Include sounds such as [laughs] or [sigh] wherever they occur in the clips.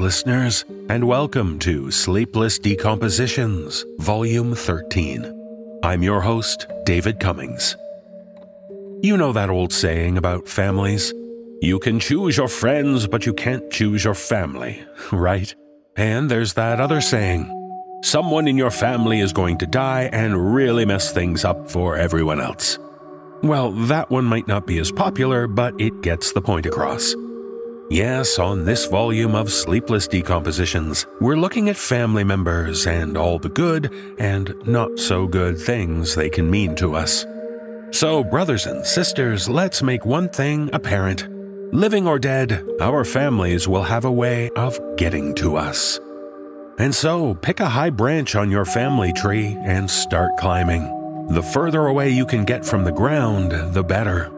Listeners, and welcome to Sleepless Decompositions, Volume 13. I'm your host, David Cummings. You know that old saying about families? You can choose your friends, but you can't choose your family, [laughs] right? And there's that other saying someone in your family is going to die and really mess things up for everyone else. Well, that one might not be as popular, but it gets the point across. Yes, on this volume of Sleepless Decompositions, we're looking at family members and all the good and not so good things they can mean to us. So, brothers and sisters, let's make one thing apparent. Living or dead, our families will have a way of getting to us. And so, pick a high branch on your family tree and start climbing. The further away you can get from the ground, the better.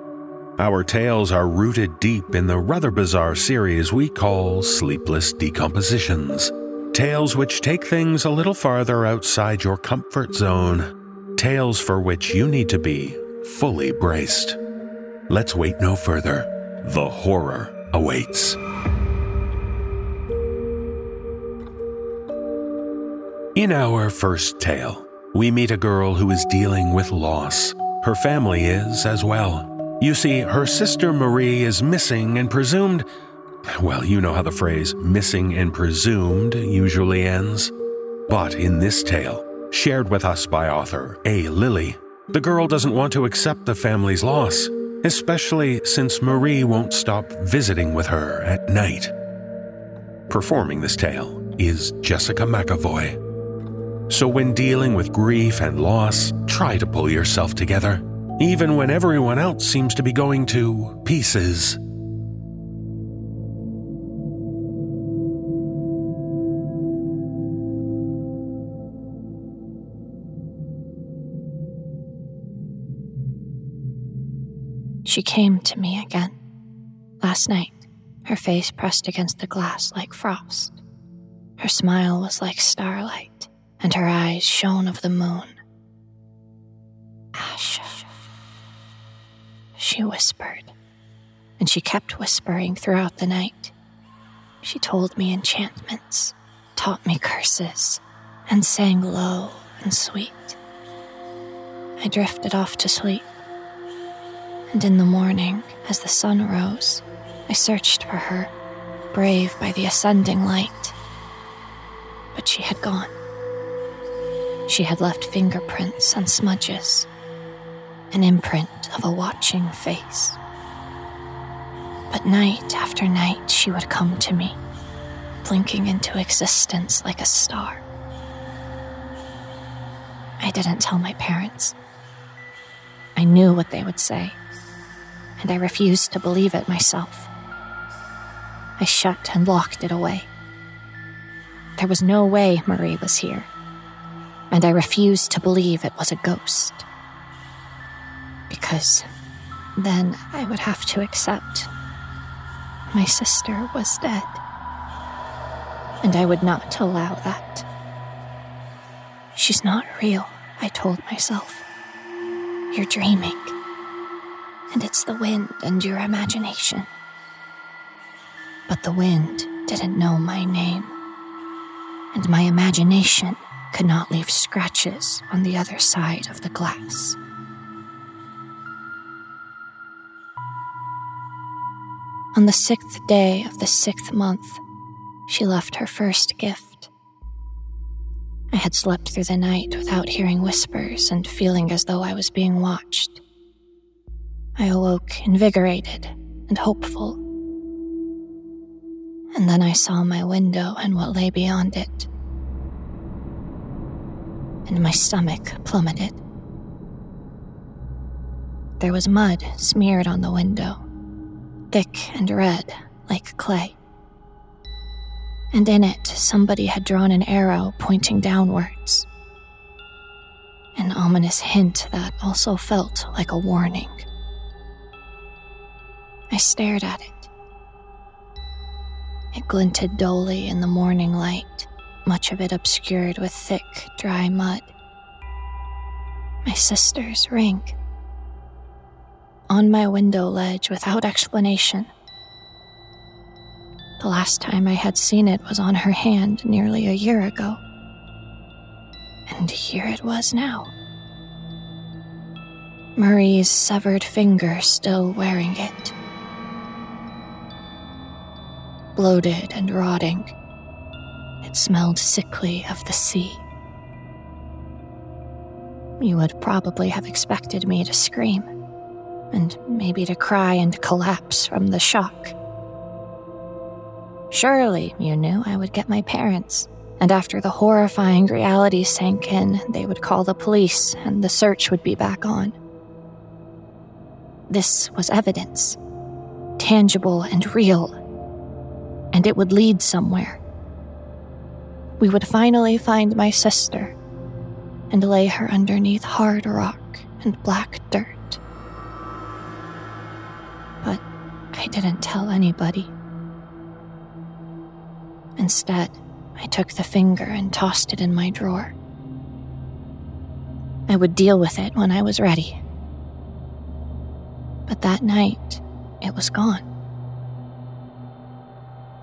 Our tales are rooted deep in the rather bizarre series we call Sleepless Decompositions. Tales which take things a little farther outside your comfort zone. Tales for which you need to be fully braced. Let's wait no further. The horror awaits. In our first tale, we meet a girl who is dealing with loss. Her family is as well. You see, her sister Marie is missing and presumed. Well, you know how the phrase missing and presumed usually ends. But in this tale, shared with us by author aelily, the girl doesn't want to accept the family's loss, especially since Marie won't stop visiting with her at night. Performing this tale is Jessica McEvoy. So, when dealing with grief and loss, try to pull yourself together even when everyone else seems to be going to pieces. She came to me again. Last night, her face pressed against the glass like frost. Her smile was like starlight, and her eyes shone of the moon. She whispered, and she kept whispering throughout the night. She told me enchantments, taught me curses, and sang low and sweet. I drifted off to sleep, and in the morning, as the sun rose, I searched for her, brave by the ascending light. But she had gone. She had left fingerprints and smudges an imprint of a watching face. But night after night, she would come to me, blinking into existence like a star. I didn't tell my parents. I knew what they would say, and I refused to believe it myself. I shut and locked it away. There was no way Marie was here, and I refused to believe it was a ghost because then I would have to accept my sister was dead. And I would not allow that. She's not real, I told myself. You're dreaming. And it's the wind and your imagination. But the wind didn't know my name. And my imagination could not leave scratches on the other side of the glass. On the sixth day of the sixth month, she left her first gift. I had slept through the night without hearing whispers and feeling as though I was being watched. I awoke invigorated and hopeful. And then I saw my window and what lay beyond it. And my stomach plummeted. There was mud smeared on the window thick and red like clay. And in it, somebody had drawn an arrow pointing downwards. An ominous hint that also felt like a warning. I stared at it. It glinted dully in the morning light, much of it obscured with thick, dry mud. My sister's ring on my window ledge without explanation. The last time I had seen it was on her hand nearly a year ago. And here it was now. Marie's severed finger still wearing it. Bloated and rotting, it smelled sickly of the sea. You would probably have expected me to scream, and maybe to cry and collapse from the shock. Surely, you knew, I would get my parents, and after the horrifying reality sank in, they would call the police and the search would be back on. This was evidence, tangible and real, and it would lead somewhere. We would finally find my sister and lay her underneath hard rock and black dirt. I didn't tell anybody. Instead, I took the finger and tossed it in my drawer. I would deal with it when I was ready. But that night, it was gone.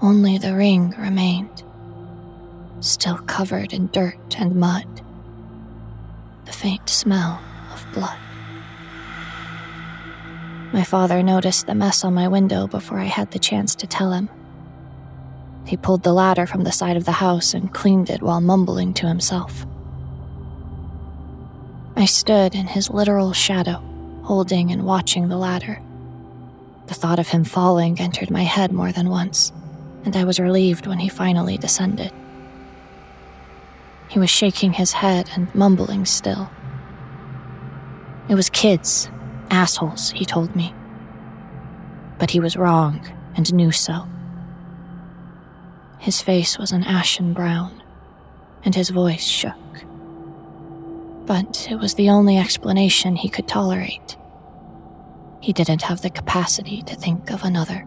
Only the ring remained, still covered in dirt and mud. The faint smell of blood. My father noticed the mess on my window before I had the chance to tell him. He pulled the ladder from the side of the house and cleaned it while mumbling to himself. I stood in his literal shadow holding and watching the ladder. The thought of him falling entered my head more than once, and I was relieved when he finally descended. He was shaking his head and mumbling still. It was kids, assholes, he told me. But he was wrong and knew so. His face was an ashen brown, and his voice shook but it was the only explanation he could tolerate. He didn't have the capacity to think of another.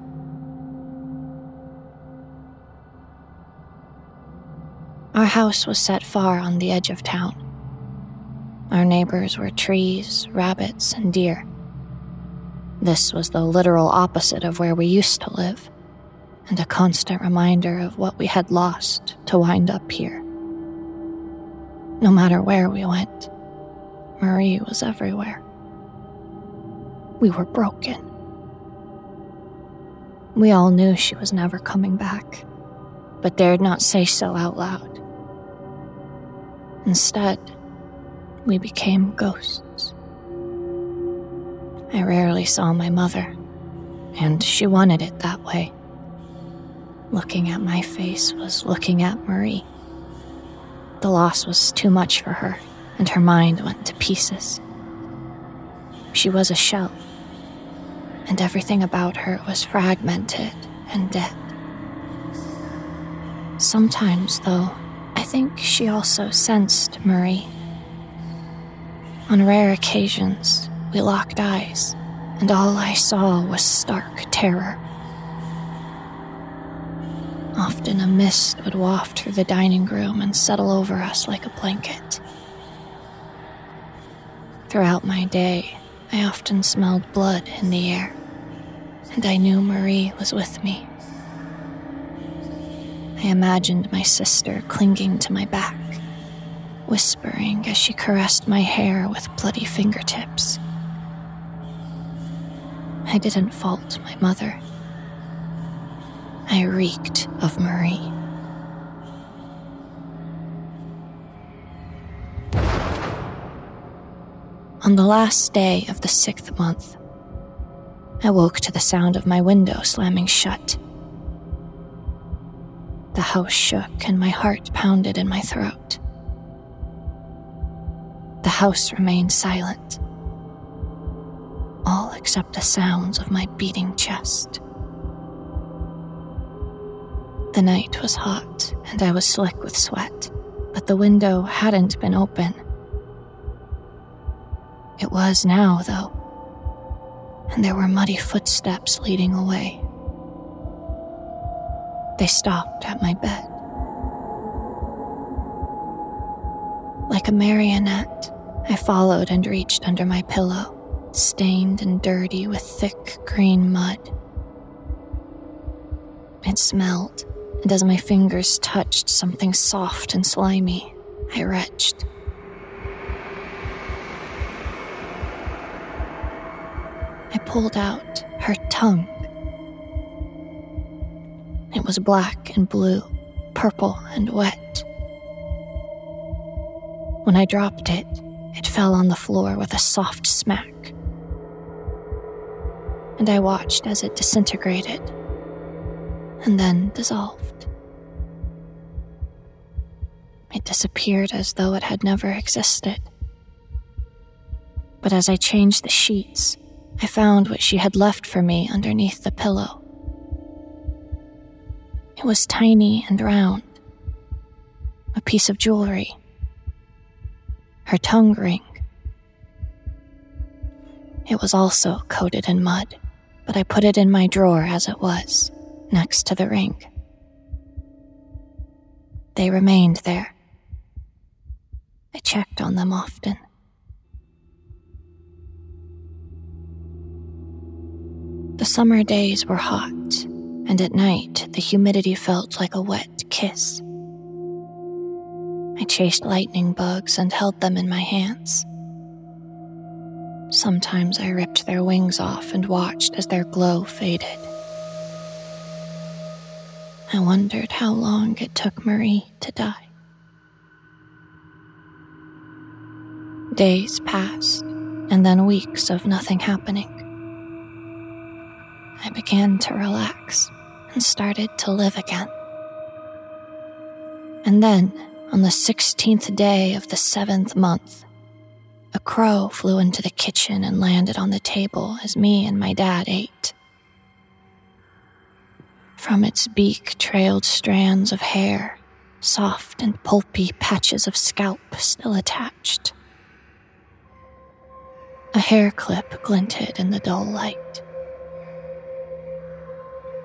Our house was set far on the edge of town. Our neighbors were trees, rabbits, and deer. This was the literal opposite of where we used to live, and a constant reminder of what we had lost to wind up here. No matter where we went, Marie was everywhere. We were broken. We all knew she was never coming back, but dared not say so out loud. Instead, we became ghosts. I rarely saw my mother, and she wanted it that way. Looking at my face was looking at Marie. The loss was too much for her, and her mind went to pieces. She was a shell, and everything about her was fragmented and dead. Sometimes, though, I think she also sensed Marie. On rare occasions, we locked eyes, and all I saw was stark terror. Often a mist would waft through the dining room and settle over us like a blanket. Throughout my day, I often smelled blood in the air, and I knew Marie was with me. I imagined my sister clinging to my back, whispering as she caressed my hair with bloody fingertips. I didn't fault my mother. I reeked of Marie. On the last day of the sixth month, I woke to the sound of my window slamming shut. The house shook and my heart pounded in my throat. The house remained silent, all except the sounds of my beating chest. The night was hot and I was slick with sweat, but the window hadn't been open. It was now, though, and there were muddy footsteps leading away. They stopped at my bed. Like a marionette, I followed and reached under my pillow, stained and dirty with thick green mud. It smelled, and as my fingers touched something soft and slimy, I retched. I pulled out her tongue. It was black and blue, purple and wet. When I dropped it, it fell on the floor with a soft smack. And I watched as it disintegrated and then dissolved. It disappeared as though it had never existed. But as I changed the sheets, I found what she had left for me underneath the pillow. It was tiny and round, a piece of jewelry, her tongue ring. It was also coated in mud, but I put it in my drawer as it was, next to the ring. They remained there. I checked on them often. The summer days were hot, and at night the humidity felt like a wet kiss. I chased lightning bugs and held them in my hands. Sometimes I ripped their wings off and watched as their glow faded. I wondered how long it took Marie to die. Days passed, and then weeks of nothing happening. I began to relax and started to live again. And then, on the 16th day of the seventh month, a crow flew into the kitchen and landed on the table as me and my dad ate. From its beak trailed strands of hair, soft and pulpy patches of scalp still attached. A hair clip glinted in the dull light.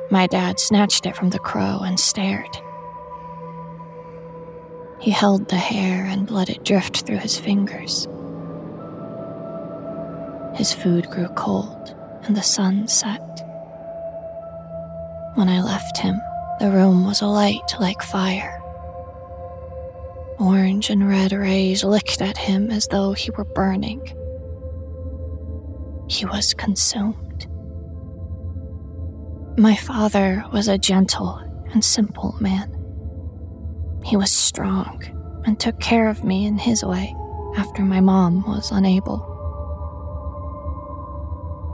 My dad snatched it from the crow and stared. He held the hair and let it drift through his fingers. His food grew cold and the sun set. When I left him, the room was alight like fire. Orange and red rays licked at him as though he were burning. He was consumed. My father was a gentle and simple man. He was strong and took care of me in his way after my mom was unable.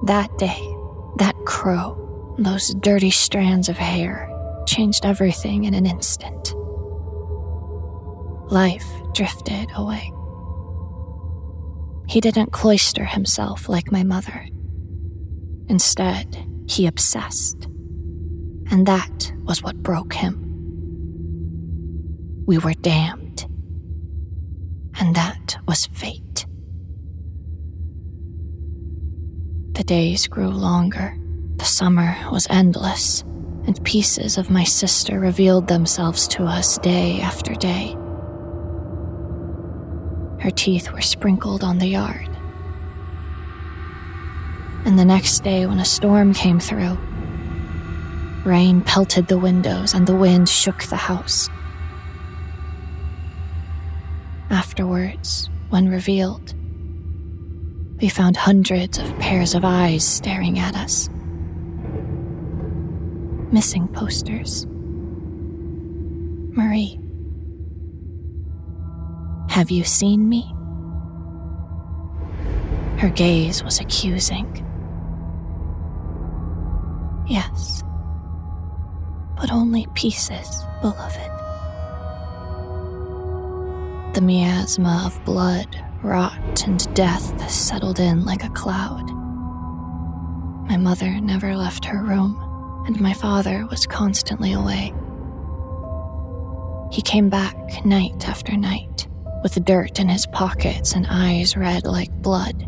That day, that crow, those dirty strands of hair, changed everything in an instant. Life drifted away. He didn't cloister himself like my mother. Instead, he obsessed. And that was what broke him. We were damned. And that was fate. The days grew longer. The summer was endless, and pieces of my sister revealed themselves to us day after day. Her teeth were sprinkled on the yard, and the next day, when a storm came through, rain pelted the windows and the wind shook the house. Afterwards, when revealed, we found hundreds of pairs of eyes staring at us. Missing posters. Marie. Have you seen me? Her gaze was accusing. Yes. But only pieces, beloved. The miasma of blood, rot, and death settled in like a cloud. My mother never left her room, and my father was constantly away. He came back night after night, with dirt in his pockets and eyes red like blood.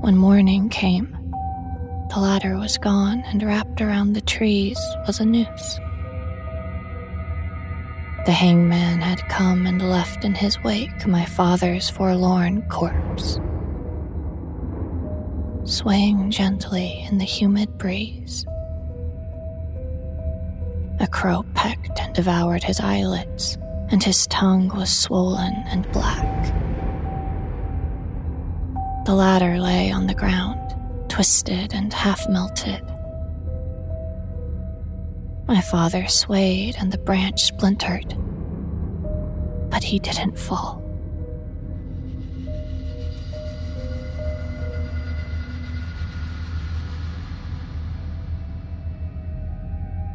When morning came, the ladder was gone, and wrapped around the trees was a noose. The hangman had come and left in his wake my father's forlorn corpse. Swaying gently in the humid breeze, a crow pecked and devoured his eyelids, and his tongue was swollen and black. The ladder lay on the ground, twisted and half melted. My father swayed and the branch splintered, but he didn't fall.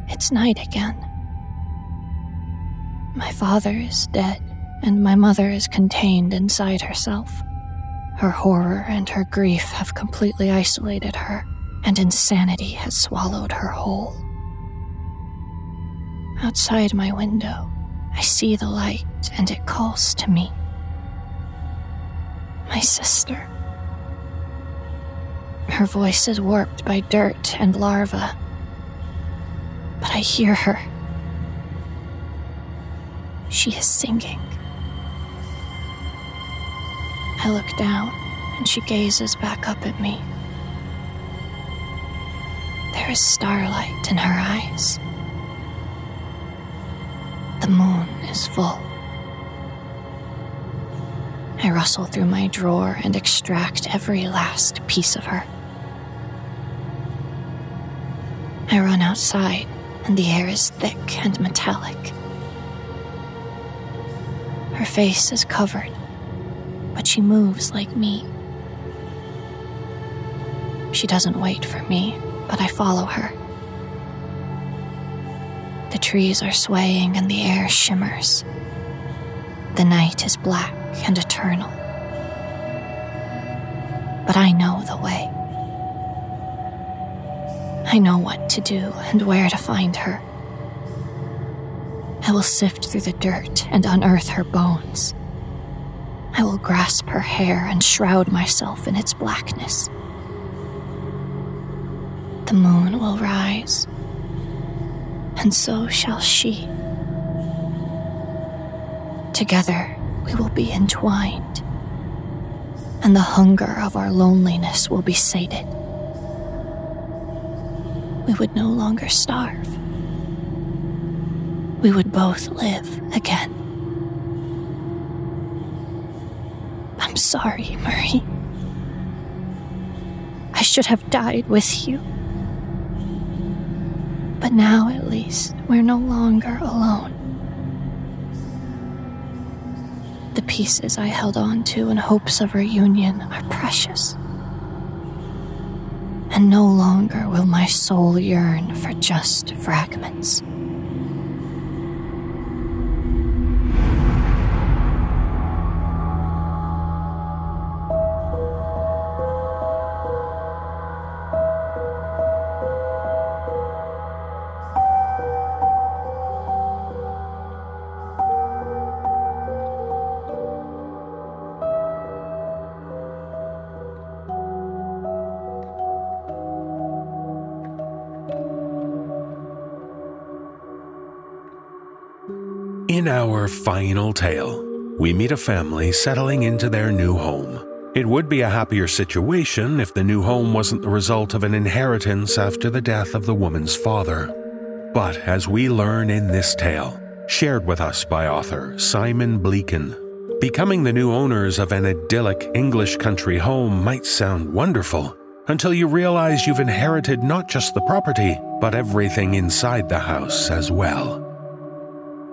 It's night again. My father is dead, and my mother is contained inside herself. Her horror and her grief have completely isolated her, and insanity has swallowed her whole. Outside my window, I see the light and it calls to me. My sister. Her voice is warped by dirt and larvae, but I hear her. She is singing. I look down, and she gazes back up at me. There is starlight in her eyes. The moon is full. I rustle through my drawer and extract every last piece of her. I run outside, and the air is thick and metallic. Her face is covered but she moves like me. She doesn't wait for me, but I follow her. Trees are swaying and the air shimmers. The night is black and eternal. But I know the way. I know what to do and where to find her. I will sift through the dirt and unearth her bones. I will grasp her hair and shroud myself in its blackness. The moon will rise, and so shall she. Together, we will be entwined, and the hunger of our loneliness will be sated. We would no longer starve. We would both live again. I'm sorry, Murray. I should have died with you. But now, at least, we're no longer alone. The pieces I held on to in hopes of reunion are precious. And no longer will my soul yearn for just fragments. Our final tale, we meet a family settling into their new home. It would be a happier situation if the new home wasn't the result of an inheritance after the death of the woman's father. But as we learn in this tale, shared with us by author Simon Bleaken, becoming the new owners of an idyllic English country home might sound wonderful until you realize you've inherited not just the property, but everything inside the house as well.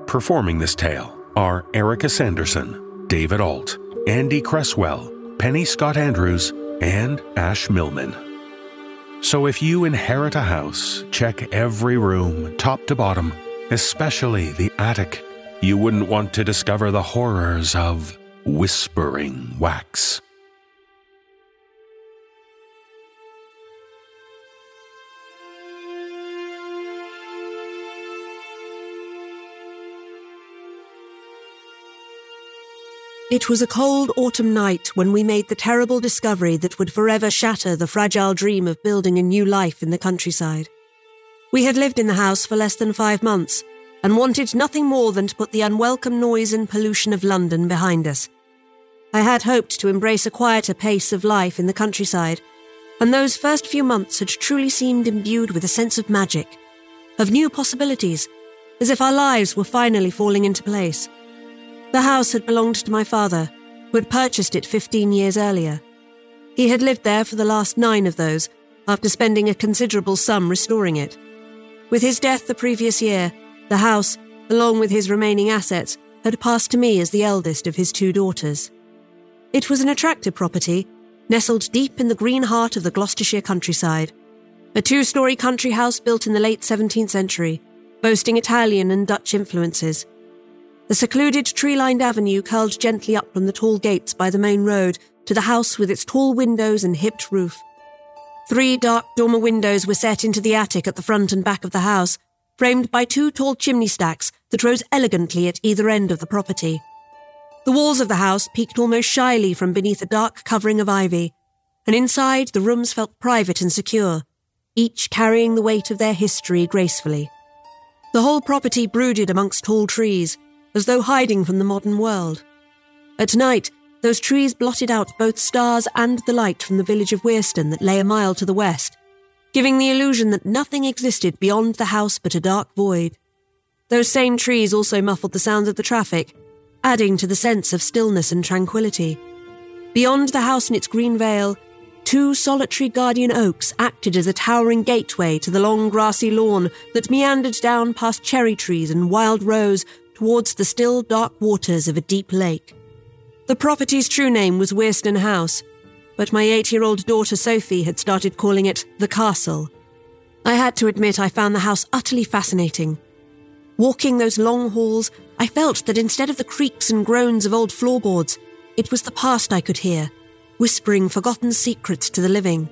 Performing this tale are Erika Sanderson, David Ault, Andy Cresswell, Penny Scott Andrews, and Ash Millman. So if you inherit a house, check every room, top to bottom, especially the attic. You wouldn't want to discover the horrors of whispering wax. It was a cold autumn night when we made the terrible discovery that would forever shatter the fragile dream of building a new life in the countryside. We had lived in the house for less than five months and wanted nothing more than to put the unwelcome noise and pollution of London behind us. I had hoped to embrace a quieter pace of life in the countryside, and those first few months had truly seemed imbued with a sense of magic, of new possibilities, as if our lives were finally falling into place. The house had belonged to my father, who had purchased it 15 years earlier. He had lived there for the last nine of those, after spending a considerable sum restoring it. With his death the previous year, the house, along with his remaining assets, had passed to me as the eldest of his two daughters. It was an attractive property, nestled deep in the green heart of the Gloucestershire countryside. A two story country house built in the late 17th century, boasting Italian and Dutch influences. The secluded tree lined avenue curled gently up from the tall gates by the main road to the house with its tall windows and hipped roof. Three dark dormer windows were set into the attic at the front and back of the house, framed by two tall chimney stacks that rose elegantly at either end of the property. The walls of the house peeked almost shyly from beneath a dark covering of ivy, and inside the rooms felt private and secure, each carrying the weight of their history gracefully. The whole property brooded amongst tall trees, as though hiding from the modern world. At night, those trees blotted out both stars and the light from the village of Weirston that lay a mile to the west, giving the illusion that nothing existed beyond the house but a dark void. Those same trees also muffled the sounds of the traffic, adding to the sense of stillness and tranquility. Beyond the house and its green veil, two solitary guardian oaks acted as a towering gateway to the long grassy lawn that meandered down past cherry trees and wild rose towards the still dark waters of a deep lake. The property's true name was Weirston House, but my eight year old daughter Sophie had started calling it the castle. I had to admit I found the house utterly fascinating. Walking those long halls, I felt that instead of the creaks and groans of old floorboards, it was the past I could hear, whispering forgotten secrets to the living.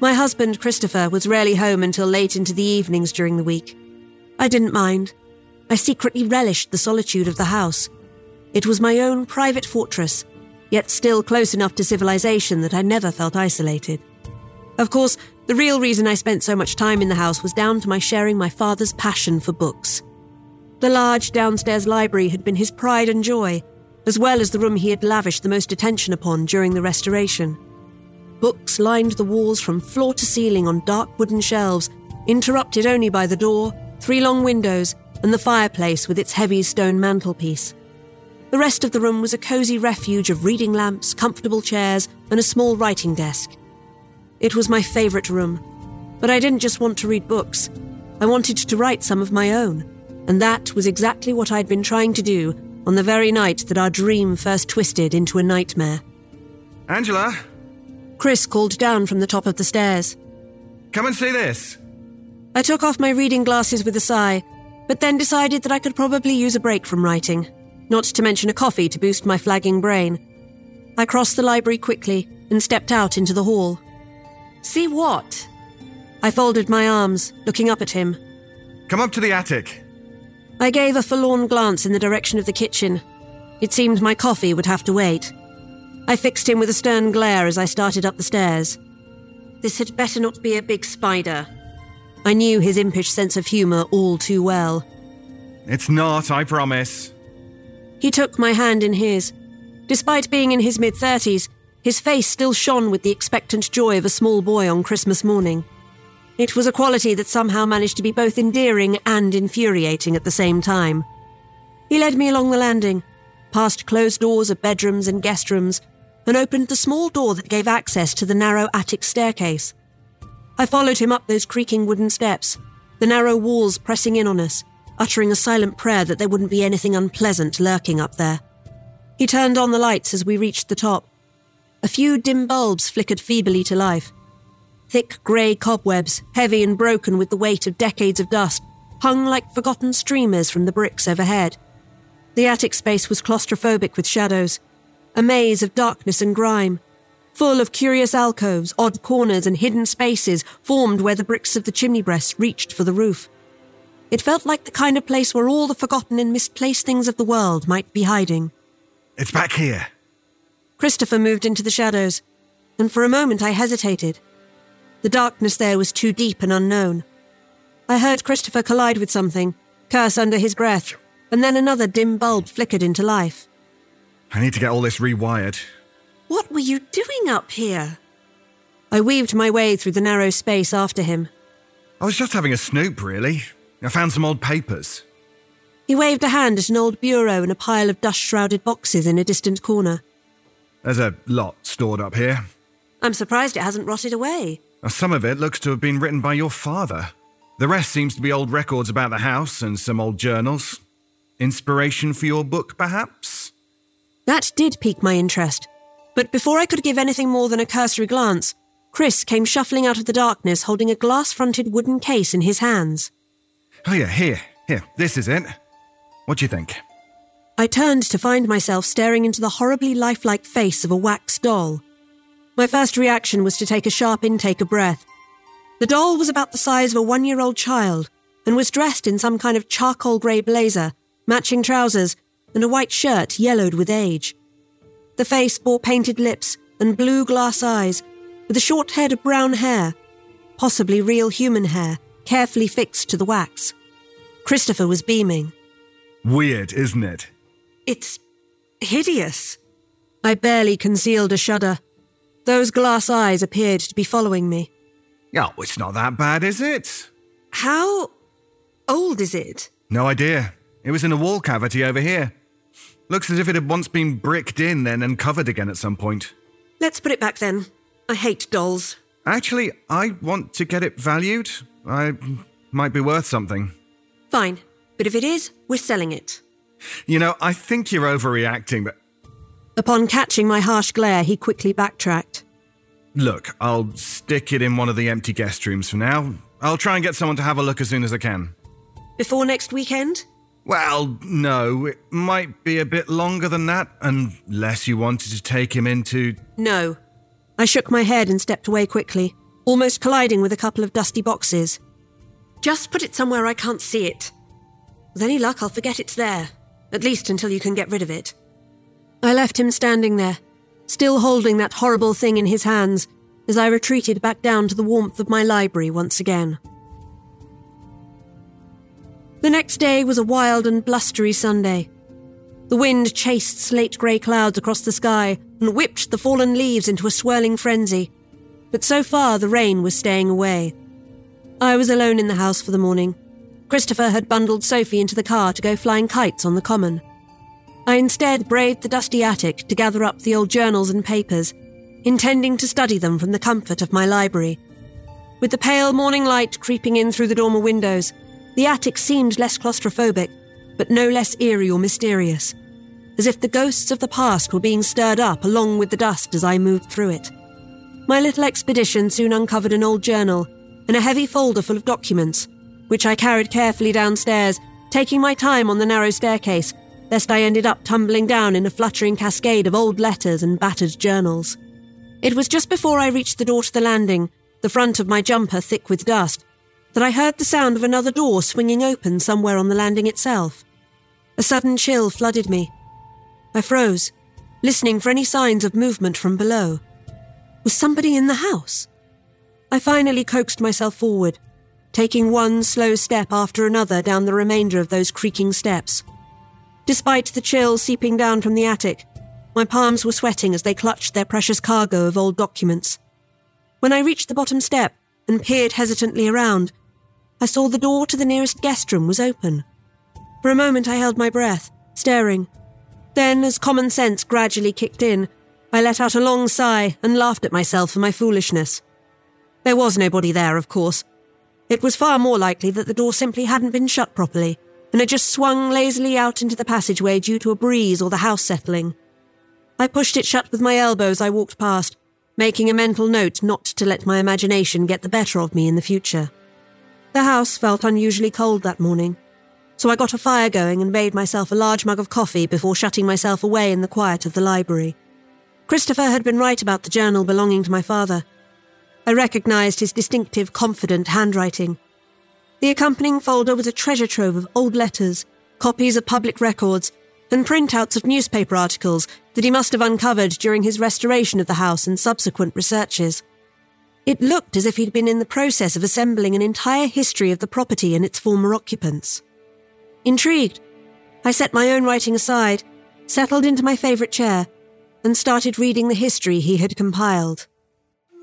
My husband, Christopher, was rarely home until late into the evenings during the week. I didn't mind. I secretly relished the solitude of the house it was my own private fortress, yet still close enough to civilization that I never felt isolated. Of course, the real reason I spent so much time in the house was down to my sharing my father's passion for books. The large downstairs library had been his pride and joy, as well as the room he had lavished the most attention upon during the restoration. Books lined the walls from floor to ceiling on dark wooden shelves, interrupted only by the door, three long windows, and the fireplace with its heavy stone mantelpiece. The rest of the room was a cosy refuge of reading lamps, comfortable chairs, and a small writing desk. It was my favourite room, but I didn't just want to read books. I wanted to write some of my own, and that was exactly what I'd been trying to do on the very night that our dream first twisted into a nightmare. Angela? Chris called down from the top of the stairs. Come and see this. I took off my reading glasses with a sigh, but then decided that I could probably use a break from writing not to mention a coffee to boost my flagging brain. I crossed the library quickly and stepped out into the hall. See what? I folded my arms, looking up at him. Come up to the attic. I gave a forlorn glance in the direction of the kitchen. It seemed my coffee would have to wait. I fixed him with a stern glare as I started up the stairs. This had better not be a big spider. I knew his impish sense of humour all too well. It's not, I promise. He took my hand in his. Despite being in his mid 30s, his face still shone with the expectant joy of a small boy on Christmas morning. It was a quality that somehow managed to be both endearing and infuriating at the same time. He led me along the landing, past closed doors of bedrooms and guest rooms, and opened the small door that gave access to the narrow attic staircase. I followed him up those creaking wooden steps, the narrow walls pressing in on us, uttering a silent prayer that there wouldn't be anything unpleasant lurking up there. He turned on the lights as we reached the top. A few dim bulbs flickered feebly to life. Thick grey cobwebs, heavy and broken with the weight of decades of dust, hung like forgotten streamers from the bricks overhead. The attic space was claustrophobic with shadows, a maze of darkness and grime, full of curious alcoves, odd corners, and hidden spaces formed where the bricks of the chimney breast reached for the roof. It felt like the kind of place where all the forgotten and misplaced things of the world might be hiding. It's back here. Christopher moved into the shadows, and for a moment I hesitated. The darkness there was too deep and unknown. I heard Christopher collide with something, curse under his breath, and then another dim bulb flickered into life. I need to get all this rewired. What were you doing up here? I weaved my way through the narrow space after him. I was just having a snoop, really. I found some old papers. He waved a hand at an old bureau and a pile of dust shrouded boxes in a distant corner. There's a lot stored up here. I'm surprised it hasn't rotted away. Some of it looks to have been written by your father. The rest seems to be old records about the house and some old journals. Inspiration for your book, perhaps? That did pique my interest. But before I could give anything more than a cursory glance, Chris came shuffling out of the darkness holding a glass fronted wooden case in his hands. Oh, yeah, here, here, this is it. What do you think? I turned to find myself staring into the horribly lifelike face of a wax doll. My first reaction was to take a sharp intake of breath. The doll was about the size of a one year old child and was dressed in some kind of charcoal grey blazer, matching trousers, and a white shirt yellowed with age. The face bore painted lips and blue glass eyes, with a short head of brown hair, possibly real human hair, carefully fixed to the wax. Christopher was beaming. Weird, isn't it? It's hideous. I barely concealed a shudder. Those glass eyes appeared to be following me. Oh, it's not that bad, is it? How old is it? No idea. It was in a wall cavity over here. Looks as if it had once been bricked in, then uncovered again at some point. Let's put it back then. I hate dolls. Actually, I want to get it valued. I might be worth something. Fine, but if it is, we're selling it. You know, I think you're overreacting, but Upon catching my harsh glare, he quickly backtracked. look, I'll stick it in one of the empty guest rooms for now. I'll try and get someone to have a look as soon as I can. Before next weekend? Well, no, it might be a bit longer than that, unless you wanted to take him into. No. I shook my head and stepped away quickly, almost colliding with a couple of dusty boxes. Just put it somewhere I can't see it. With any luck, I'll forget it's there, at least until you can get rid of it. I left him standing there, still holding that horrible thing in his hands, as I retreated back down to the warmth of my library once again. The next day was a wild and blustery Sunday. The wind chased slate grey clouds across the sky and whipped the fallen leaves into a swirling frenzy. But so far, the rain was staying away. I was alone in the house for the morning. Christopher had bundled Sophie into the car to go flying kites on the common. I instead braved the dusty attic to gather up the old journals and papers, intending to study them from the comfort of my library. With the pale morning light creeping in through the dormer windows, the attic seemed less claustrophobic, but no less eerie or mysterious, as if the ghosts of the past were being stirred up along with the dust as I moved through it. My little expedition soon uncovered an old journal and a heavy folder full of documents, which I carried carefully downstairs, taking my time on the narrow staircase, lest I ended up tumbling down in a fluttering cascade of old letters and battered journals. It was just before I reached the door to the landing, the front of my jumper thick with dust, that I heard the sound of another door swinging open somewhere on the landing itself. A sudden chill flooded me. I froze, listening for any signs of movement from below. Was somebody in the house? I finally coaxed myself forward, taking one slow step after another down the remainder of those creaking steps. Despite the chill seeping down from the attic, my palms were sweating as they clutched their precious cargo of old documents. When I reached the bottom step and peered hesitantly around, I saw the door to the nearest guest room was open. For a moment I held my breath, staring. Then, as common sense gradually kicked in, I let out a long sigh and laughed at myself for my foolishness. There was nobody there, of course. It was far more likely that the door simply hadn't been shut properly and had just swung lazily out into the passageway due to a breeze or the house settling. I pushed it shut with my elbow as I walked past, making a mental note not to let my imagination get the better of me in the future. The house felt unusually cold that morning, so I got a fire going and made myself a large mug of coffee before shutting myself away in the quiet of the library. Christopher had been right about the journal belonging to my father. I recognized his distinctive, confident handwriting. The accompanying folder was a treasure trove of old letters, copies of public records, and printouts of newspaper articles that he must have uncovered during his restoration of the house and subsequent researches. It looked as if he'd been in the process of assembling an entire history of the property and its former occupants. Intrigued, I set my own writing aside, settled into my favourite chair, and started reading the history he had compiled.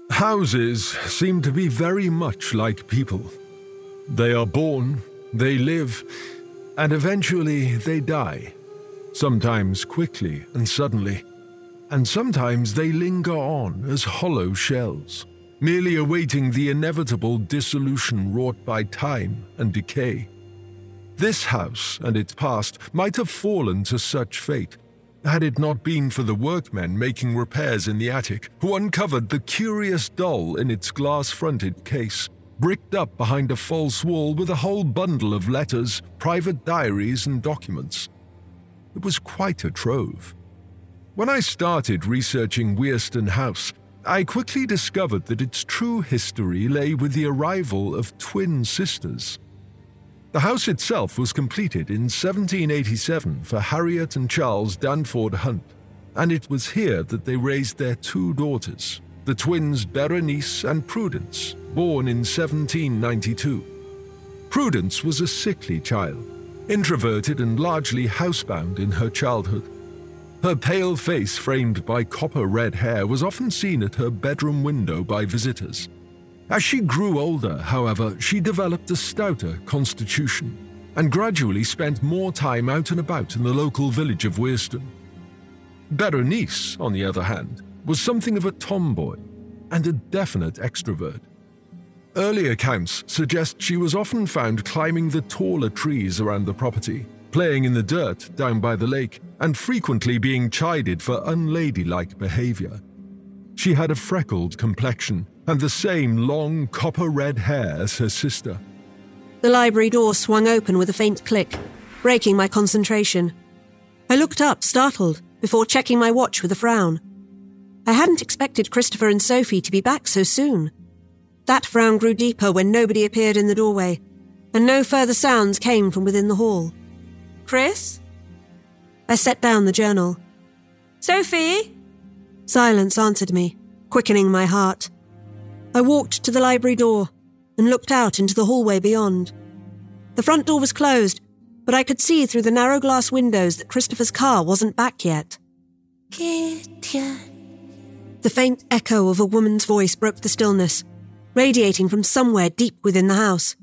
Houses seem to be very much like people. They are born, they live, and eventually they die. Sometimes quickly and suddenly, and sometimes they linger on as hollow shells, merely awaiting the inevitable dissolution wrought by time and decay. This house and its past might have fallen to such fate had it not been for the workmen making repairs in the attic who uncovered the curious doll in its glass fronted case, bricked up behind a false wall with a whole bundle of letters, private diaries, and documents. It was quite a trove. When I started researching Wearston House, I quickly discovered that its true history lay with the arrival of twin sisters. The house itself was completed in 1787 for Harriet and Charles Danford Hunt, and it was here that they raised their two daughters, the twins Berenice and Prudence, born in 1792. Prudence was a sickly child, introverted and largely housebound in her childhood. Her pale face, framed by copper red hair, was often seen at her bedroom window by visitors. As she grew older, however, she developed a stouter constitution and gradually spent more time out and about in the local village of Wearston. Berenice, on the other hand, was something of a tomboy and a definite extrovert. Early accounts suggest she was often found climbing the taller trees around the property, playing in the dirt down by the lake, and frequently being chided for unladylike behavior. She had a freckled complexion and the same long copper red hair as her sister. The library door swung open with a faint click, breaking my concentration. I looked up, startled, before checking my watch with a frown. I hadn't expected Christopher and Sophie to be back so soon. That frown grew deeper when nobody appeared in the doorway, and no further sounds came from within the hall. Chris? I set down the journal. Sophie? Silence answered me, quickening my heart. I walked to the library door and looked out into the hallway beyond. The front door was closed, but I could see through the narrow glass windows that Christopher's car wasn't back yet. Kitya. The faint echo of a woman's voice broke the stillness, radiating from somewhere deep within the house.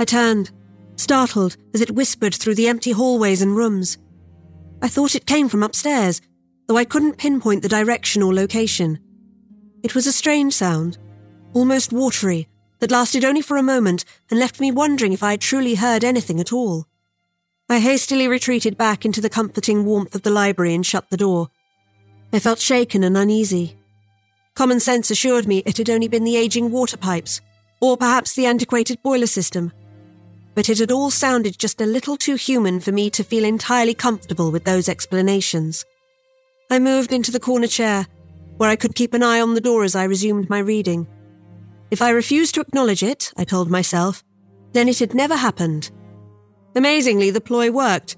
I turned, startled as it whispered through the empty hallways and rooms. I thought it came from upstairs, though I couldn't pinpoint the direction or location. It was a strange sound, almost watery, that lasted only for a moment and left me wondering if I had truly heard anything at all. I hastily retreated back into the comforting warmth of the library and shut the door. I felt shaken and uneasy. Common sense assured me it had only been the aging water pipes, or perhaps the antiquated boiler system. But it had all sounded just a little too human for me to feel entirely comfortable with those explanations. I moved into the corner chair, where I could keep an eye on the door as I resumed my reading. If I refused to acknowledge it, I told myself, then it had never happened. Amazingly, the ploy worked,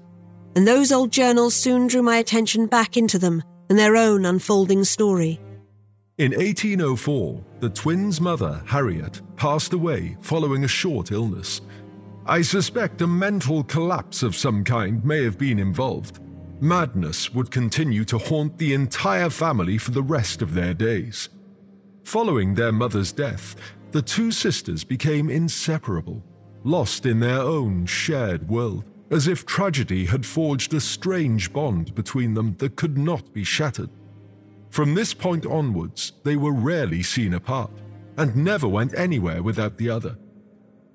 and those old journals soon drew my attention back into them and their own unfolding story. In 1804, the twins' mother, Harriet, passed away following a short illness. I suspect a mental collapse of some kind may have been involved. Madness would continue to haunt the entire family for the rest of their days. Following their mother's death, the two sisters became inseparable, lost in their own shared world, as if tragedy had forged a strange bond between them that could not be shattered. From this point onwards, they were rarely seen apart, and never went anywhere without the other.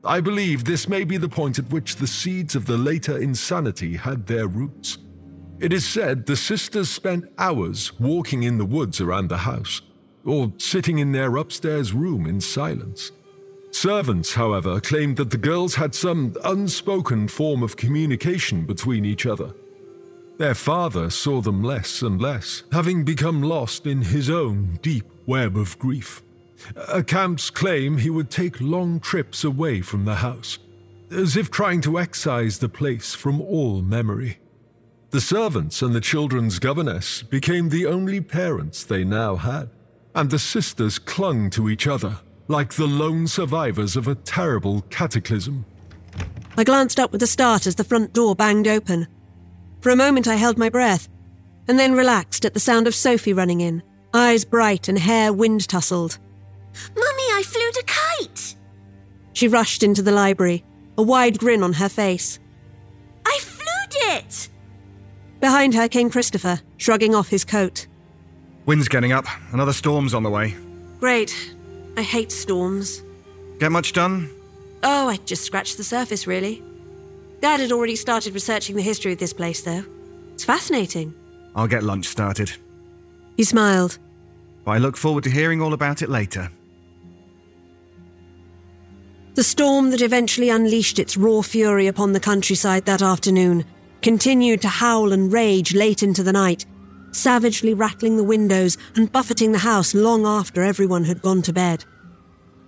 I believe this may be the point at which the seeds of the later insanity had their roots. It is said the sisters spent hours walking in the woods around the house, or sitting in their upstairs room in silence. Servants, however, claimed that the girls had some unspoken form of communication between each other. Their father saw them less and less, having become lost in his own deep web of grief. Accounts claim he would take long trips away from the house, as if trying to excise the place from all memory. The servants and the children's governess became the only parents they now had and the sisters clung to each other like the lone survivors of a terrible cataclysm. I glanced up with a start as the front door banged open. For a moment, I held my breath, and then relaxed at the sound of Sophie running in, eyes bright and hair wind tousled. Mummy, I flew a kite! She rushed into the library, a wide grin on her face. I flew it! Behind her came Christopher, shrugging off his coat. Wind's getting up. Another storm's on the way. Great. I hate storms. Get much done? Oh, I just scratched the surface, really. Dad had already started researching the history of this place, though. It's fascinating. I'll get lunch started. He smiled. I look forward to hearing all about it later. The storm that eventually unleashed its raw fury upon the countryside that afternoon continued to howl and rage late into the night, savagely rattling the windows and buffeting the house long after everyone had gone to bed.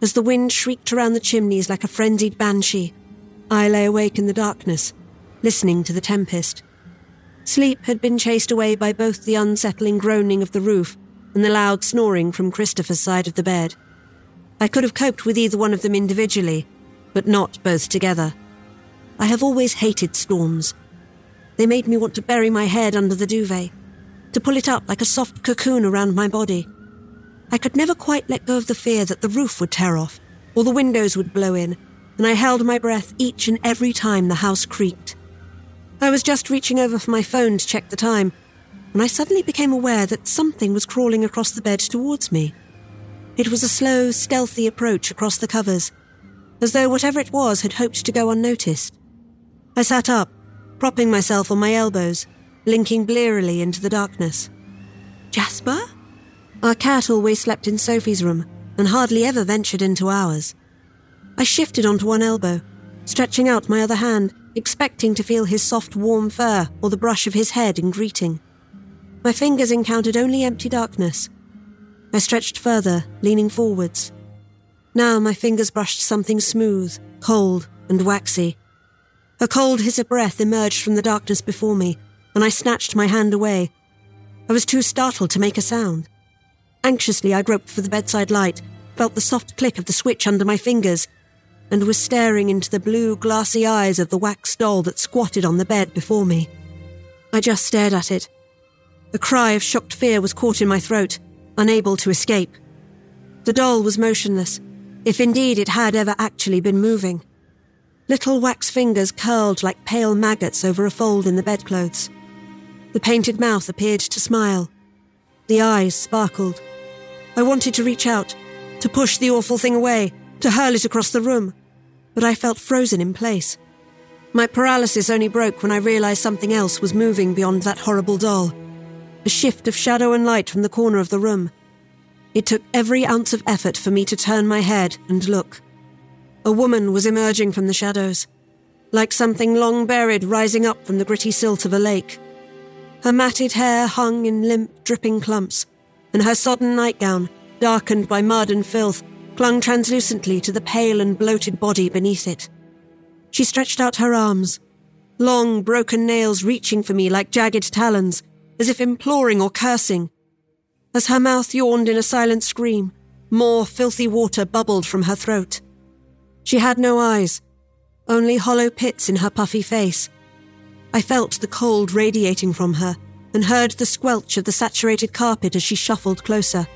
As the wind shrieked around the chimneys like a frenzied banshee, I lay awake in the darkness, listening to the tempest. Sleep had been chased away by both the unsettling groaning of the roof and the loud snoring from Christopher's side of the bed. I could have coped with either one of them individually, but not both together. I have always hated storms. They made me want to bury my head under the duvet, to pull it up like a soft cocoon around my body. I could never quite let go of the fear that the roof would tear off, or the windows would blow in, and I held my breath each and every time the house creaked. I was just reaching over for my phone to check the time when I suddenly became aware that something was crawling across the bed towards me. It was a slow, stealthy approach across the covers, as though whatever it was had hoped to go unnoticed. I sat up, propping myself on my elbows, blinking blearily into the darkness. Jasper? Our cat always slept in Sophie's room and hardly ever ventured into ours. I shifted onto one elbow, stretching out my other hand, expecting to feel his soft, warm fur or the brush of his head in greeting. My fingers encountered only empty darkness. I stretched further, leaning forwards. Now my fingers brushed something smooth, cold, and waxy. A cold hiss of breath emerged from the darkness before me, and I snatched my hand away. I was too startled to make a sound. Anxiously, I groped for the bedside light, felt the soft click of the switch under my fingers, and was staring into the blue, glassy eyes of the wax doll that squatted on the bed before me. I just stared at it. A cry of shocked fear was caught in my throat, unable to escape. The doll was motionless, if indeed it had ever actually been moving. Little wax fingers curled like pale maggots over a fold in the bedclothes. The painted mouth appeared to smile. The eyes sparkled. I wanted to reach out, to push the awful thing away, to hurl it across the room, but I felt frozen in place. My paralysis only broke when I realized something else was moving beyond that horrible doll. A shift of shadow and light from the corner of the room. It took every ounce of effort for me to turn my head and look. A woman was emerging from the shadows, like something long buried rising up from the gritty silt of a lake. Her matted hair hung in limp, dripping clumps, and her sodden nightgown, darkened by mud and filth, clung translucently to the pale and bloated body beneath it. She stretched out her arms, long, broken nails reaching for me like jagged talons, as if imploring or cursing. As her mouth yawned in a silent scream, more filthy water bubbled from her throat. She had no eyes, only hollow pits in her puffy face. I felt the cold radiating from her and heard the squelch of the saturated carpet as she shuffled closer.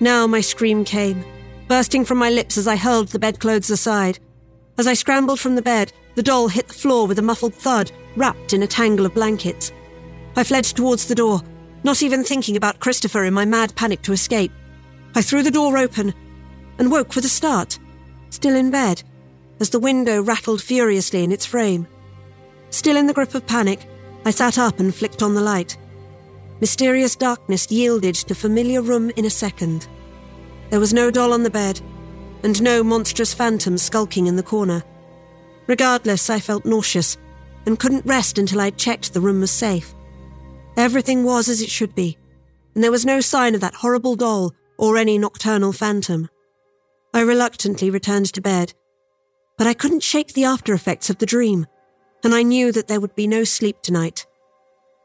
Now my scream came, bursting from my lips as I hurled the bedclothes aside. As I scrambled from the bed, the doll hit the floor with a muffled thud, wrapped in a tangle of blankets. I fled towards the door, not even thinking about Christopher in my mad panic to escape. I threw the door open and woke with a start, still in bed, as the window rattled furiously in its frame. Still in the grip of panic, I sat up and flicked on the light. Mysterious darkness yielded to familiar room in a second. There was no doll on the bed, and no monstrous phantom skulking in the corner. Regardless, I felt nauseous and couldn't rest until I'd checked the room was safe. Everything was as it should be, and there was no sign of that horrible doll or any nocturnal phantom. I reluctantly returned to bed, but I couldn't shake the after effects of the dream, and I knew that there would be no sleep tonight.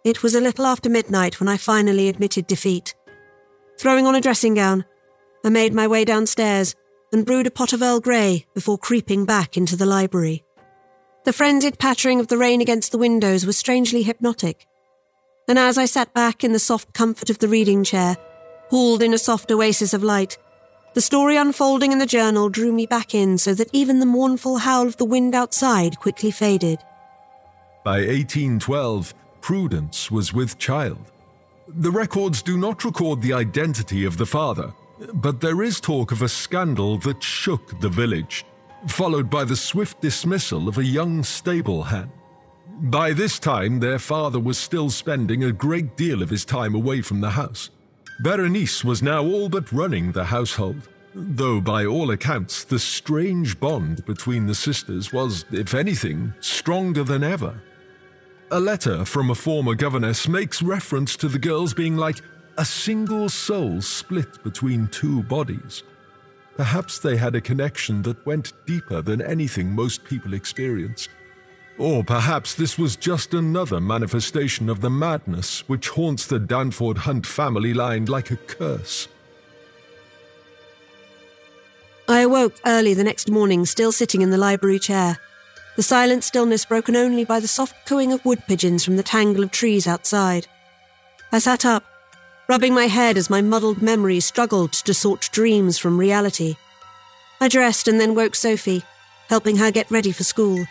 It was a little after midnight when I finally admitted defeat. Throwing on a dressing gown, I made my way downstairs and brewed a pot of Earl Grey before creeping back into the library. The frenzied pattering of the rain against the windows was strangely hypnotic. And as I sat back in the soft comfort of the reading chair, hauled in a soft oasis of light, the story unfolding in the journal drew me back in so that even the mournful howl of the wind outside quickly faded. By 1812, Prudence was with child. The records do not record the identity of the father, but there is talk of a scandal that shook the village, followed by the swift dismissal of a young stable hand. By this time, their father was still spending a great deal of his time away from the house. Berenice was now all but running the household, though by all accounts the strange bond between the sisters was, if anything, stronger than ever. A letter from a former governess makes reference to the girls being like a single soul split between two bodies. Perhaps they had a connection that went deeper than anything most people experience. Or perhaps this was just another manifestation of the madness which haunts the Danford Hunt family line like a curse. I awoke early the next morning, still sitting in the library chair, the silent stillness broken only by the soft cooing of wood pigeons from the tangle of trees outside. I sat up, rubbing my head as my muddled memories struggled to sort dreams from reality. I dressed and then woke Sophie, helping her get ready for school.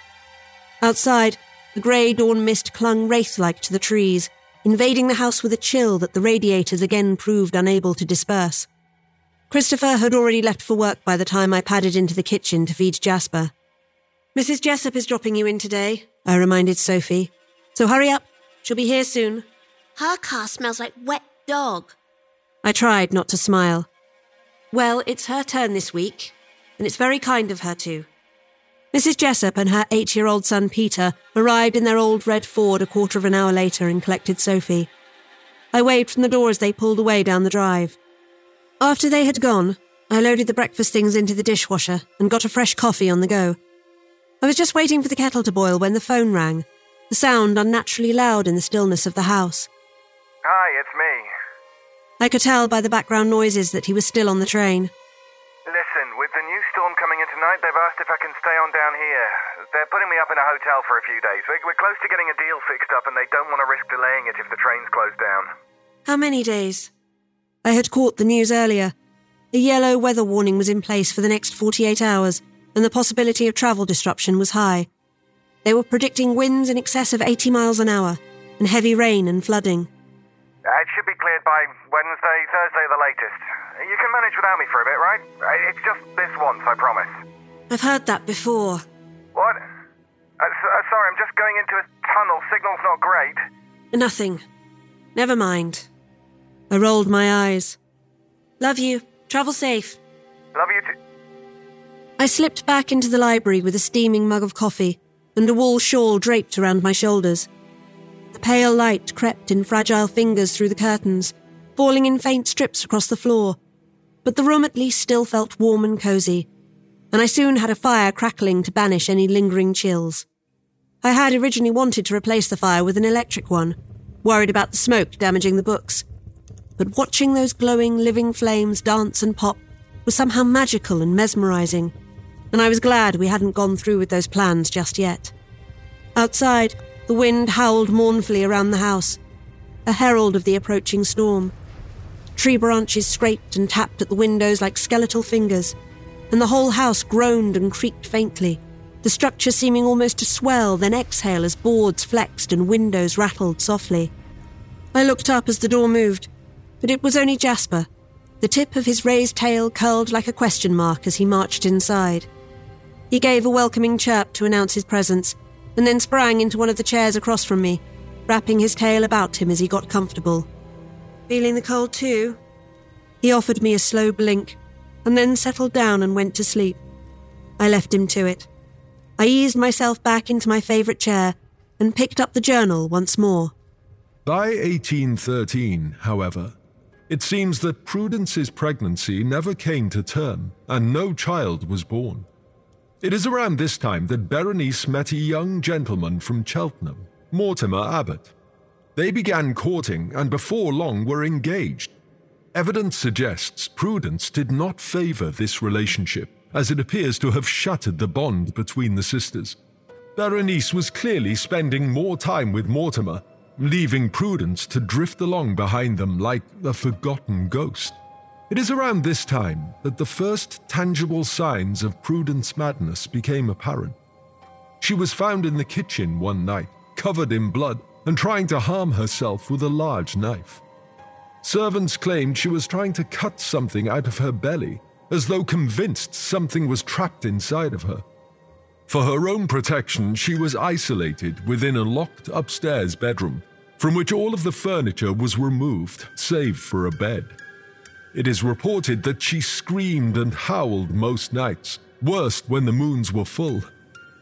Outside, the grey dawn mist clung wraith like to the trees, invading the house with a chill that the radiators again proved unable to disperse. Christopher had already left for work by the time I padded into the kitchen to feed Jasper. Mrs. Jessop is dropping you in today, I reminded Sophie. So hurry up. She'll be here soon. Her car smells like wet dog. I tried not to smile. Well, it's her turn this week, and it's very kind of her to. Mrs. Jessop and her eight year old son Peter arrived in their old red Ford a quarter of an hour later and collected Sophie. I waved from the door as they pulled away down the drive. After they had gone, I loaded the breakfast things into the dishwasher and got a fresh coffee on the go. I was just waiting for the kettle to boil when the phone rang, the sound unnaturally loud in the stillness of the house. Hi, it's me. I could tell by the background noises that he was still on the train. Listen, with the new storm they've asked if I can stay on down here. They're putting me up in a hotel for a few days. We're, we're close to getting a deal fixed up, and they don't want to risk delaying it if the train's closed down. How many days? I had caught the news earlier. A yellow weather warning was in place for the next 48 hours, and the possibility of travel disruption was high. They were predicting winds in excess of 80 miles an hour, and heavy rain and flooding. Uh, it should be cleared by Wednesday, Thursday at the latest. You can manage without me for a bit, right? Uh, It's just this once, I promise. I've heard that before. What? Uh, uh, sorry, I'm just going into a tunnel. Signal's not great. Nothing. Never mind. I rolled my eyes. Love you. Travel safe. Love you too. I slipped back into the library with a steaming mug of coffee and a wool shawl draped around my shoulders. The pale light crept in fragile fingers through the curtains, falling in faint strips across the floor. But the room at least still felt warm and cosy, and I soon had a fire crackling to banish any lingering chills. I had originally wanted to replace the fire with an electric one, worried about the smoke damaging the books. But watching those glowing, living flames dance and pop was somehow magical and mesmerizing, and I was glad we hadn't gone through with those plans just yet. Outside, the wind howled mournfully around the house, a herald of the approaching storm. Tree branches scraped and tapped at the windows like skeletal fingers, and the whole house groaned and creaked faintly, the structure seeming almost to swell, then exhale as boards flexed and windows rattled softly. I looked up as the door moved, but it was only Jasper. The tip of his raised tail curled like a question mark as he marched inside. He gave a welcoming chirp to announce his presence, and then sprang into one of the chairs across from me, wrapping his tail about him as he got comfortable. Feeling the cold too? He offered me a slow blink, and then settled down and went to sleep. I left him to it. I eased myself back into my favourite chair and picked up the journal once more. By 1813, however, it seems that Prudence's pregnancy never came to term and no child was born. It is around this time that Berenice met a young gentleman from Cheltenham, Mortimer Abbott. They began courting and before long were engaged. Evidence suggests Prudence did not favour this relationship, as it appears to have shattered the bond between the sisters. Berenice was clearly spending more time with Mortimer, leaving Prudence to drift along behind them like a forgotten ghost. It is around this time that the first tangible signs of Prudence madness became apparent. She was found in the kitchen one night, covered in blood and trying to harm herself with a large knife. Servants claimed she was trying to cut something out of her belly, as though convinced something was trapped inside of her. For her own protection, she was isolated within a locked upstairs bedroom, from which all of the furniture was removed, save for a bed. It is reported that she screamed and howled most nights, worst when the moons were full.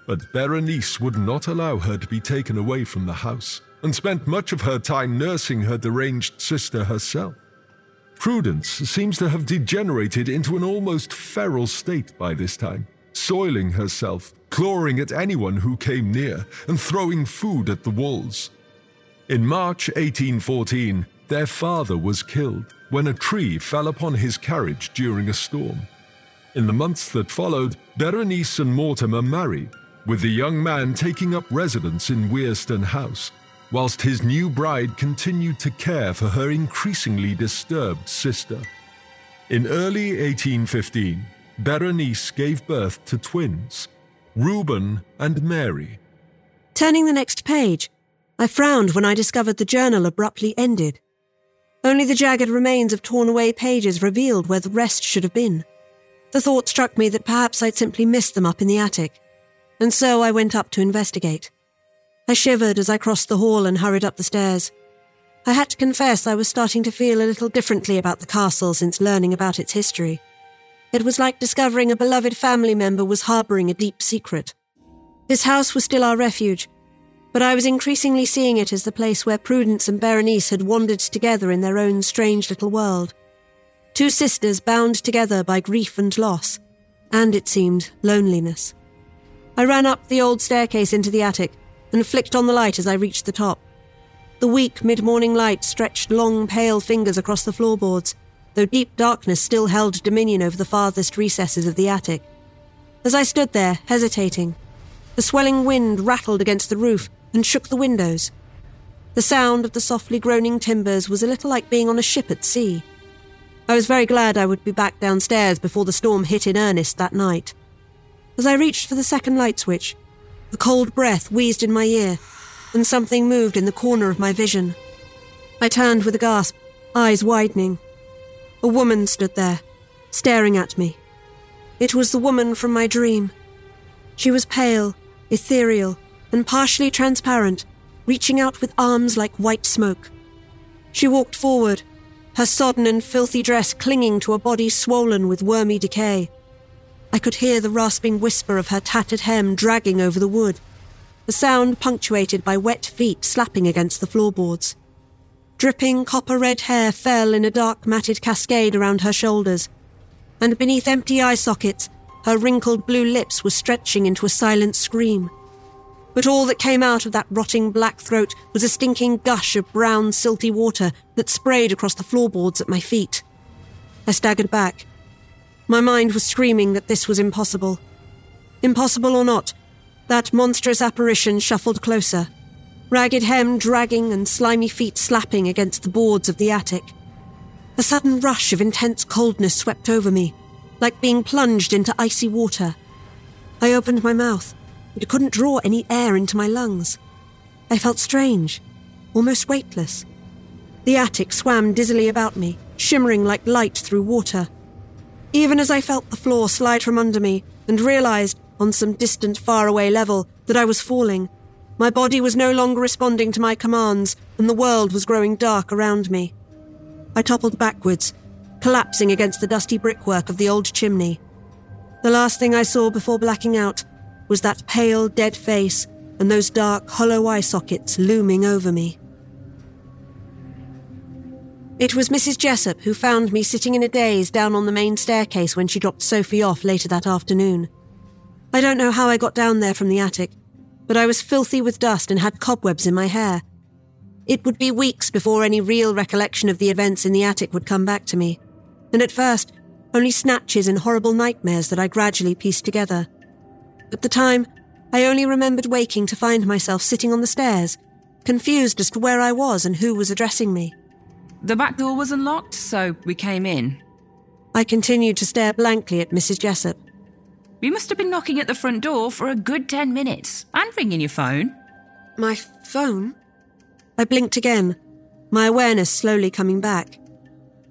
But Berenice would not allow her to be taken away from the house, and spent much of her time nursing her deranged sister herself. Prudence seems to have degenerated into an almost feral state by this time, soiling herself, clawing at anyone who came near, and throwing food at the walls. In March 1814, their father was killed when a tree fell upon his carriage during a storm. In the months that followed, Berenice and Mortimer married, with the young man taking up residence in Wearston House, whilst his new bride continued to care for her increasingly disturbed sister. In early 1815, Berenice gave birth to twins, Reuben and Mary. Turning the next page, I frowned when I discovered the journal abruptly ended. Only the jagged remains of torn away pages revealed where the rest should have been. The thought struck me that perhaps I'd simply missed them up in the attic, and so I went up to investigate. I shivered as I crossed the hall and hurried up the stairs. I had to confess I was starting to feel a little differently about the castle since learning about its history. It was like discovering a beloved family member was harbouring a deep secret. This house was still our refuge, but I was increasingly seeing it as the place where Prudence and Berenice had wandered together in their own strange little world. Two sisters bound together by grief and loss, and, it seemed, loneliness. I ran up the old staircase into the attic and flicked on the light as I reached the top. The weak mid morning light stretched long, pale fingers across the floorboards, though deep darkness still held dominion over the farthest recesses of the attic. As I stood there, hesitating, the swelling wind rattled against the roof and shook the windows. The sound of the softly groaning timbers was a little like being on a ship at sea. I was very glad I would be back downstairs before the storm hit in earnest that night. As I reached for the second light switch, a cold breath wheezed in my ear, and something moved in the corner of my vision. I turned with a gasp, eyes widening. A woman stood there, staring at me. It was the woman from my dream. She was pale, ethereal, and partially transparent, reaching out with arms like white smoke. She walked forward, her sodden and filthy dress clinging to a body swollen with wormy decay. I could hear the rasping whisper of her tattered hem dragging over the wood, the sound punctuated by wet feet slapping against the floorboards. Dripping copper red hair fell in a dark matted cascade around her shoulders, and beneath empty eye sockets, her wrinkled blue lips were stretching into a silent scream but all that came out of that rotting black throat was a stinking gush of brown, silty water that sprayed across the floorboards at my feet. I staggered back. My mind was screaming that this was impossible. Impossible or not, that monstrous apparition shuffled closer, ragged hem dragging and slimy feet slapping against the boards of the attic. A sudden rush of intense coldness swept over me, like being plunged into icy water. I opened my mouth but couldn't draw any air into my lungs. I felt strange, almost weightless. The attic swam dizzily about me, shimmering like light through water. Even as I felt the floor slide from under me and realized, on some distant, faraway level, that I was falling, my body was no longer responding to my commands, and the world was growing dark around me. I toppled backwards, collapsing against the dusty brickwork of the old chimney. The last thing I saw before blacking out was that pale, dead face and those dark, hollow eye sockets looming over me. It was Mrs. Jessop who found me sitting in a daze down on the main staircase when she dropped Sophie off later that afternoon. I don't know how I got down there from the attic, but I was filthy with dust and had cobwebs in my hair. It would be weeks before any real recollection of the events in the attic would come back to me, and at first, only snatches and horrible nightmares that I gradually pieced together. At the time, I only remembered waking to find myself sitting on the stairs, confused as to where I was and who was addressing me. The back door was unlocked, so we came in. I continued to stare blankly at Mrs. Jessop. We must have been knocking at the front door for a good ten minutes and ringing your phone. My phone? I blinked again, my awareness slowly coming back.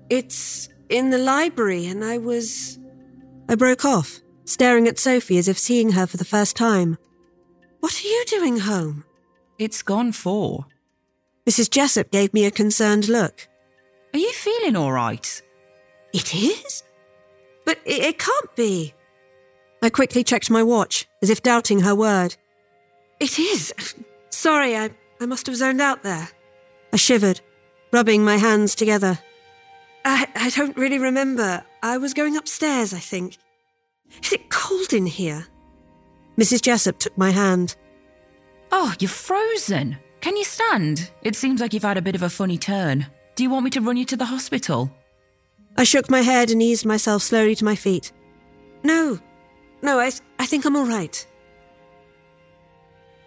It's in the library, and I was. I broke off, staring at Sophie as if seeing her for the first time. What are you doing home? It's gone four. Mrs. Jessop gave me a concerned look. Are you feeling all right? It is? But it, it can't be. I quickly checked my watch, as if doubting her word. It is. Sorry, I, I must have zoned out there. I shivered, rubbing my hands together. I, I don't really remember. I was going upstairs, I think. Is it cold in here? Mrs. Jessop took my hand. Oh, you're frozen. Can you stand? It seems like you've had a bit of a funny turn. Do you want me to run you to the hospital? I shook my head and eased myself slowly to my feet. No, no, I, I think I'm all right.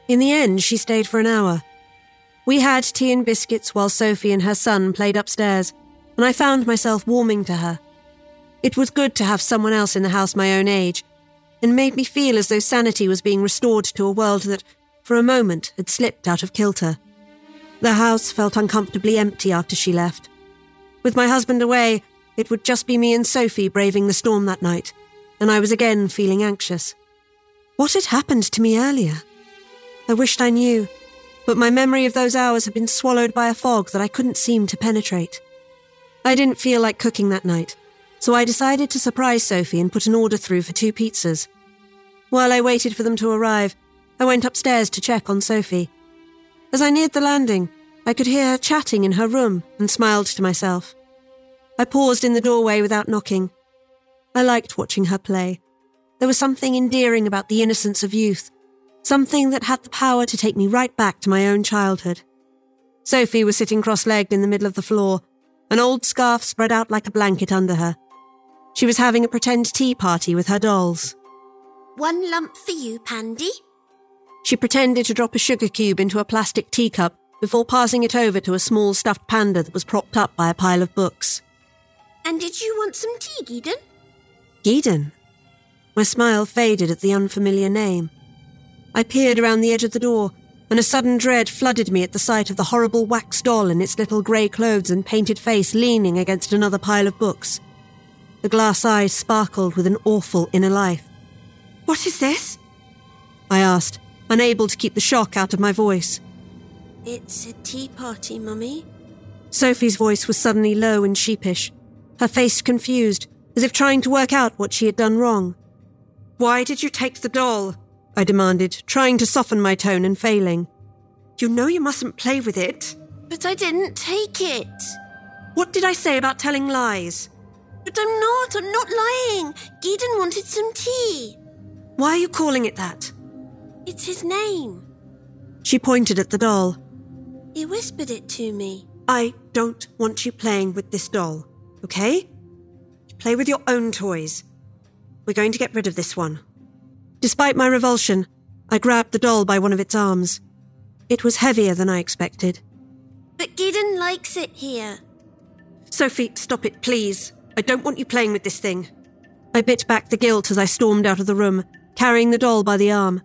In the end, she stayed for an hour. We had tea and biscuits while Sophie and her son played upstairs, and I found myself warming to her. It was good to have someone else in the house my own age, and made me feel as though sanity was being restored to a world that, for a moment, had slipped out of kilter. The house felt uncomfortably empty after she left. With my husband away, it would just be me and Sophie braving the storm that night, and I was again feeling anxious. What had happened to me earlier? I wished I knew, but my memory of those hours had been swallowed by a fog that I couldn't seem to penetrate. I didn't feel like cooking that night, so I decided to surprise Sophie and put an order through for two pizzas. While I waited for them to arrive, I went upstairs to check on Sophie. As I neared the landing, I could hear her chatting in her room and smiled to myself. I paused in the doorway without knocking. I liked watching her play. There was something endearing about the innocence of youth, something that had the power to take me right back to my own childhood. Sophie was sitting cross legged in the middle of the floor, an old scarf spread out like a blanket under her. She was having a pretend tea party with her dolls. One lump for you, Pandy. She pretended to drop a sugar cube into a plastic teacup before passing it over to a small stuffed panda that was propped up by a pile of books. And did you want some tea, Geedon? Geedon? My smile faded at the unfamiliar name. I peered around the edge of the door, and a sudden dread flooded me at the sight of the horrible wax doll in its little grey clothes and painted face leaning against another pile of books. The glass eyes sparkled with an awful inner life. What is this? I asked, unable to keep the shock out of my voice. It's a tea party, Mummy. Sophie's voice was suddenly low and sheepish, her face confused, as if trying to work out what she had done wrong. Why did you take the doll? I demanded, trying to soften my tone and failing. You know you mustn't play with it. But I didn't take it. What did I say about telling lies? But I'm not, I'm not lying. Geedon wanted some tea. Why are you calling it that? It's his name. She pointed at the doll. He whispered it to me. I don't want you playing with this doll, okay? Play with your own toys. We're going to get rid of this one. Despite my revulsion, I grabbed the doll by one of its arms. It was heavier than I expected. But Geedon likes it here. Sophie, stop it, please. I don't want you playing with this thing. I bit back the guilt as I stormed out of the room, carrying the doll by the arm.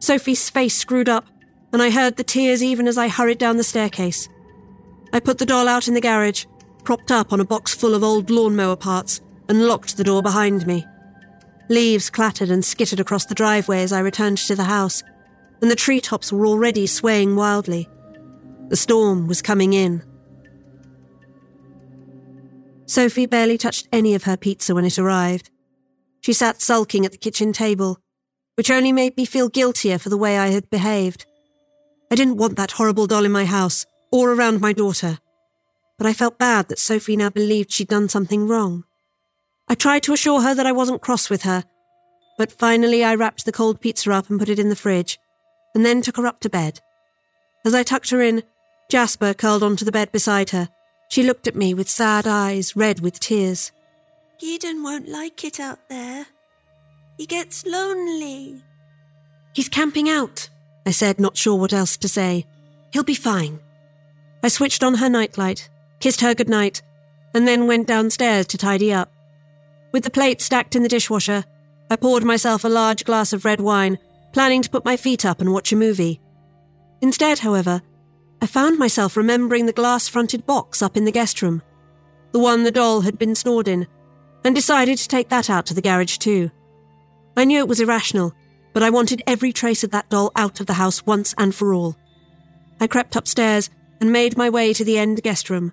Sophie's face screwed up, and I heard the tears even as I hurried down the staircase. I put the doll out in the garage, propped up on a box full of old lawnmower parts, and locked the door behind me. Leaves clattered and skittered across the driveway as I returned to the house, and the treetops were already swaying wildly. The storm was coming in. Sophie barely touched any of her pizza when it arrived. She sat sulking at the kitchen table, which only made me feel guiltier for the way I had behaved. I didn't want that horrible doll in my house or around my daughter, but I felt bad that Sophie now believed she'd done something wrong. I tried to assure her that I wasn't cross with her, but finally I wrapped the cold pizza up and put it in the fridge, and then took her up to bed. As I tucked her in, Jasper curled onto the bed beside her. She looked at me with sad eyes, red with tears. Geedon won't like it out there. He gets lonely. He's camping out, I said, not sure what else to say. He'll be fine. I switched on her nightlight, kissed her goodnight, and then went downstairs to tidy up. With the plate stacked in the dishwasher, I poured myself a large glass of red wine, planning to put my feet up and watch a movie. Instead, however, I found myself remembering the glass fronted box up in the guest room, the one the doll had been snored in, and decided to take that out to the garage too. I knew it was irrational, but I wanted every trace of that doll out of the house once and for all. I crept upstairs and made my way to the end guest room.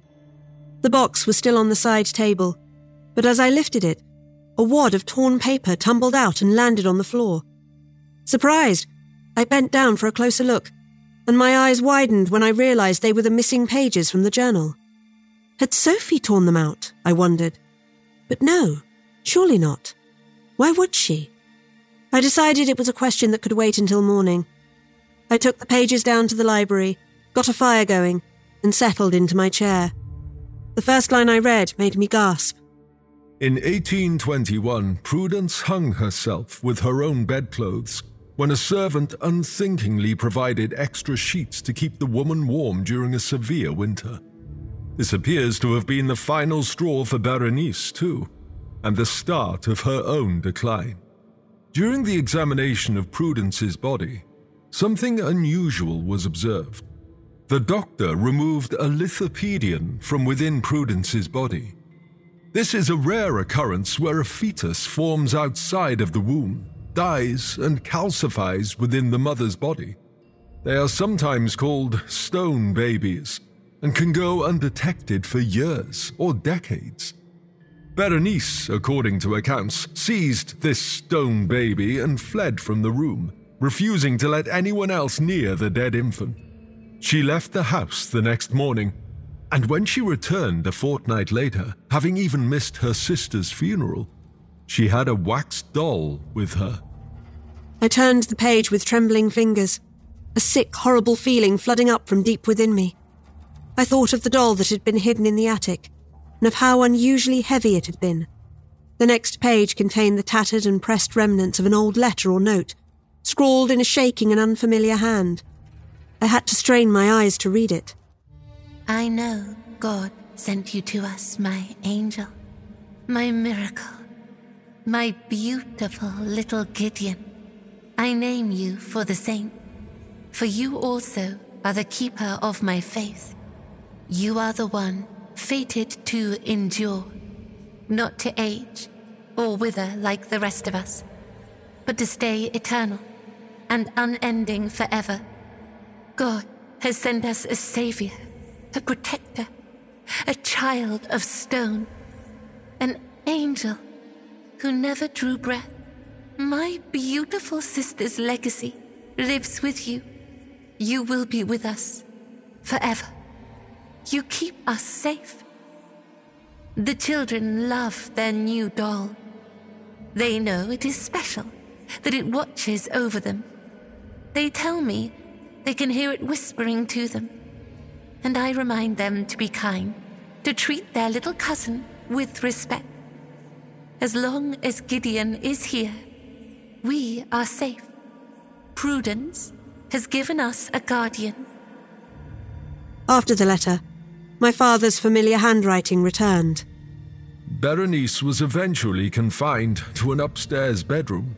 The box was still on the side table, but as I lifted it, a wad of torn paper tumbled out and landed on the floor. Surprised, I bent down for a closer look, and my eyes widened when I realized they were the missing pages from the journal. Had Sophie torn them out? I wondered. But no, surely not. Why would she? I decided it was a question that could wait until morning. I took the pages down to the library, got a fire going, and settled into my chair. The first line I read made me gasp. In 1821, Prudence hung herself with her own bedclothes when a servant unthinkingly provided extra sheets to keep the woman warm during a severe winter. This appears to have been the final straw for Berenice, too, and the start of her own decline. During the examination of Prudence's body, something unusual was observed. The doctor removed a lithopedion from within Prudence's body. This is a rare occurrence where a fetus forms outside of the womb, dies, and calcifies within the mother's body. They are sometimes called stone babies and can go undetected for years or decades. Berenice, according to accounts, seized this stone baby and fled from the room, refusing to let anyone else near the dead infant. She left the house the next morning, and when she returned a fortnight later, having even missed her sister's funeral, she had a wax doll with her. I turned the page with trembling fingers, a sick, horrible feeling flooding up from deep within me. I thought of the doll that had been hidden in the attic, and of how unusually heavy it had been. The next page contained the tattered and pressed remnants of an old letter or note, scrawled in a shaking and unfamiliar hand. I had to strain my eyes to read it. I know God sent you to us, my angel, my miracle, my beautiful little Gideon. I name you for the saint, for you also are the keeper of my faith. You are the one fated to endure, not to age or wither like the rest of us, but to stay eternal and unending forever. God has sent us a savior, a protector, a child of stone, an angel who never drew breath. My beautiful sister's legacy lives with you. You will be with us forever. You keep us safe. The children love their new doll. They know it is special, that it watches over them. They tell me they can hear it whispering to them. And I remind them to be kind, to treat their little cousin with respect. As long as Gideon is here, we are safe. Prudence has given us a guardian. After the letter, my father's familiar handwriting returned. Berenice was eventually confined to an upstairs bedroom.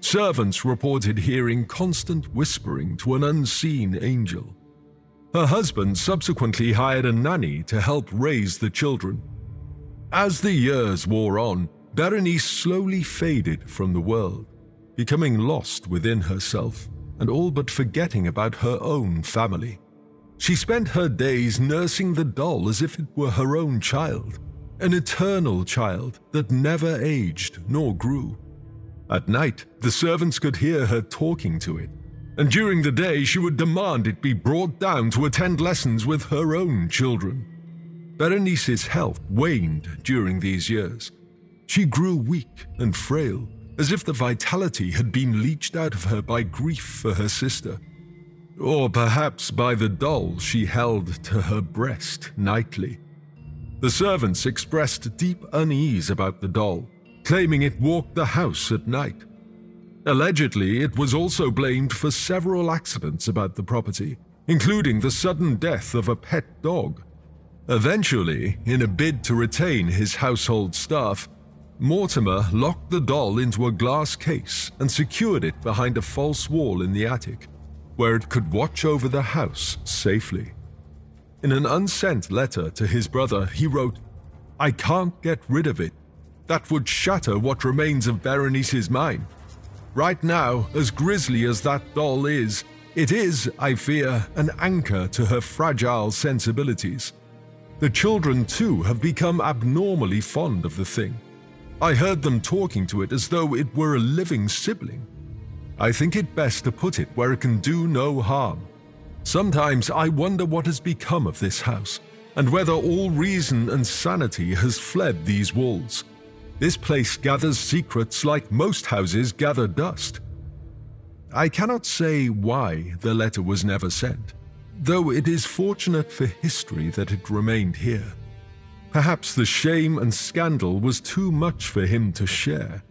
Servants reported hearing constant whispering to an unseen angel. Her husband subsequently hired a nanny to help raise the children. As the years wore on, Berenice slowly faded from the world, becoming lost within herself and all but forgetting about her own family. She spent her days nursing the doll as if it were her own child, an eternal child that never aged nor grew. At night, the servants could hear her talking to it, and during the day, she would demand it be brought down to attend lessons with her own children. Berenice's health waned during these years. She grew weak and frail, as if the vitality had been leached out of her by grief for her sister or perhaps by the doll she held to her breast nightly. The servants expressed deep unease about the doll, claiming it walked the house at night. Allegedly, it was also blamed for several accidents about the property, including the sudden death of a pet dog. Eventually, in a bid to retain his household staff, Mortimer locked the doll into a glass case and secured it behind a false wall in the attic where it could watch over the house safely. In an unsent letter to his brother, he wrote, I can't get rid of it. That would shatter what remains of Berenice's mind. Right now, as grisly as that doll is, it is, I fear, an anchor to her fragile sensibilities. The children, too, have become abnormally fond of the thing. I heard them talking to it as though it were a living sibling. I think it best to put it where it can do no harm. Sometimes I wonder what has become of this house, and whether all reason and sanity has fled these walls. This place gathers secrets like most houses gather dust. I cannot say why the letter was never sent though it is fortunate for history that it remained here. Perhaps the shame and scandal was too much for him to share.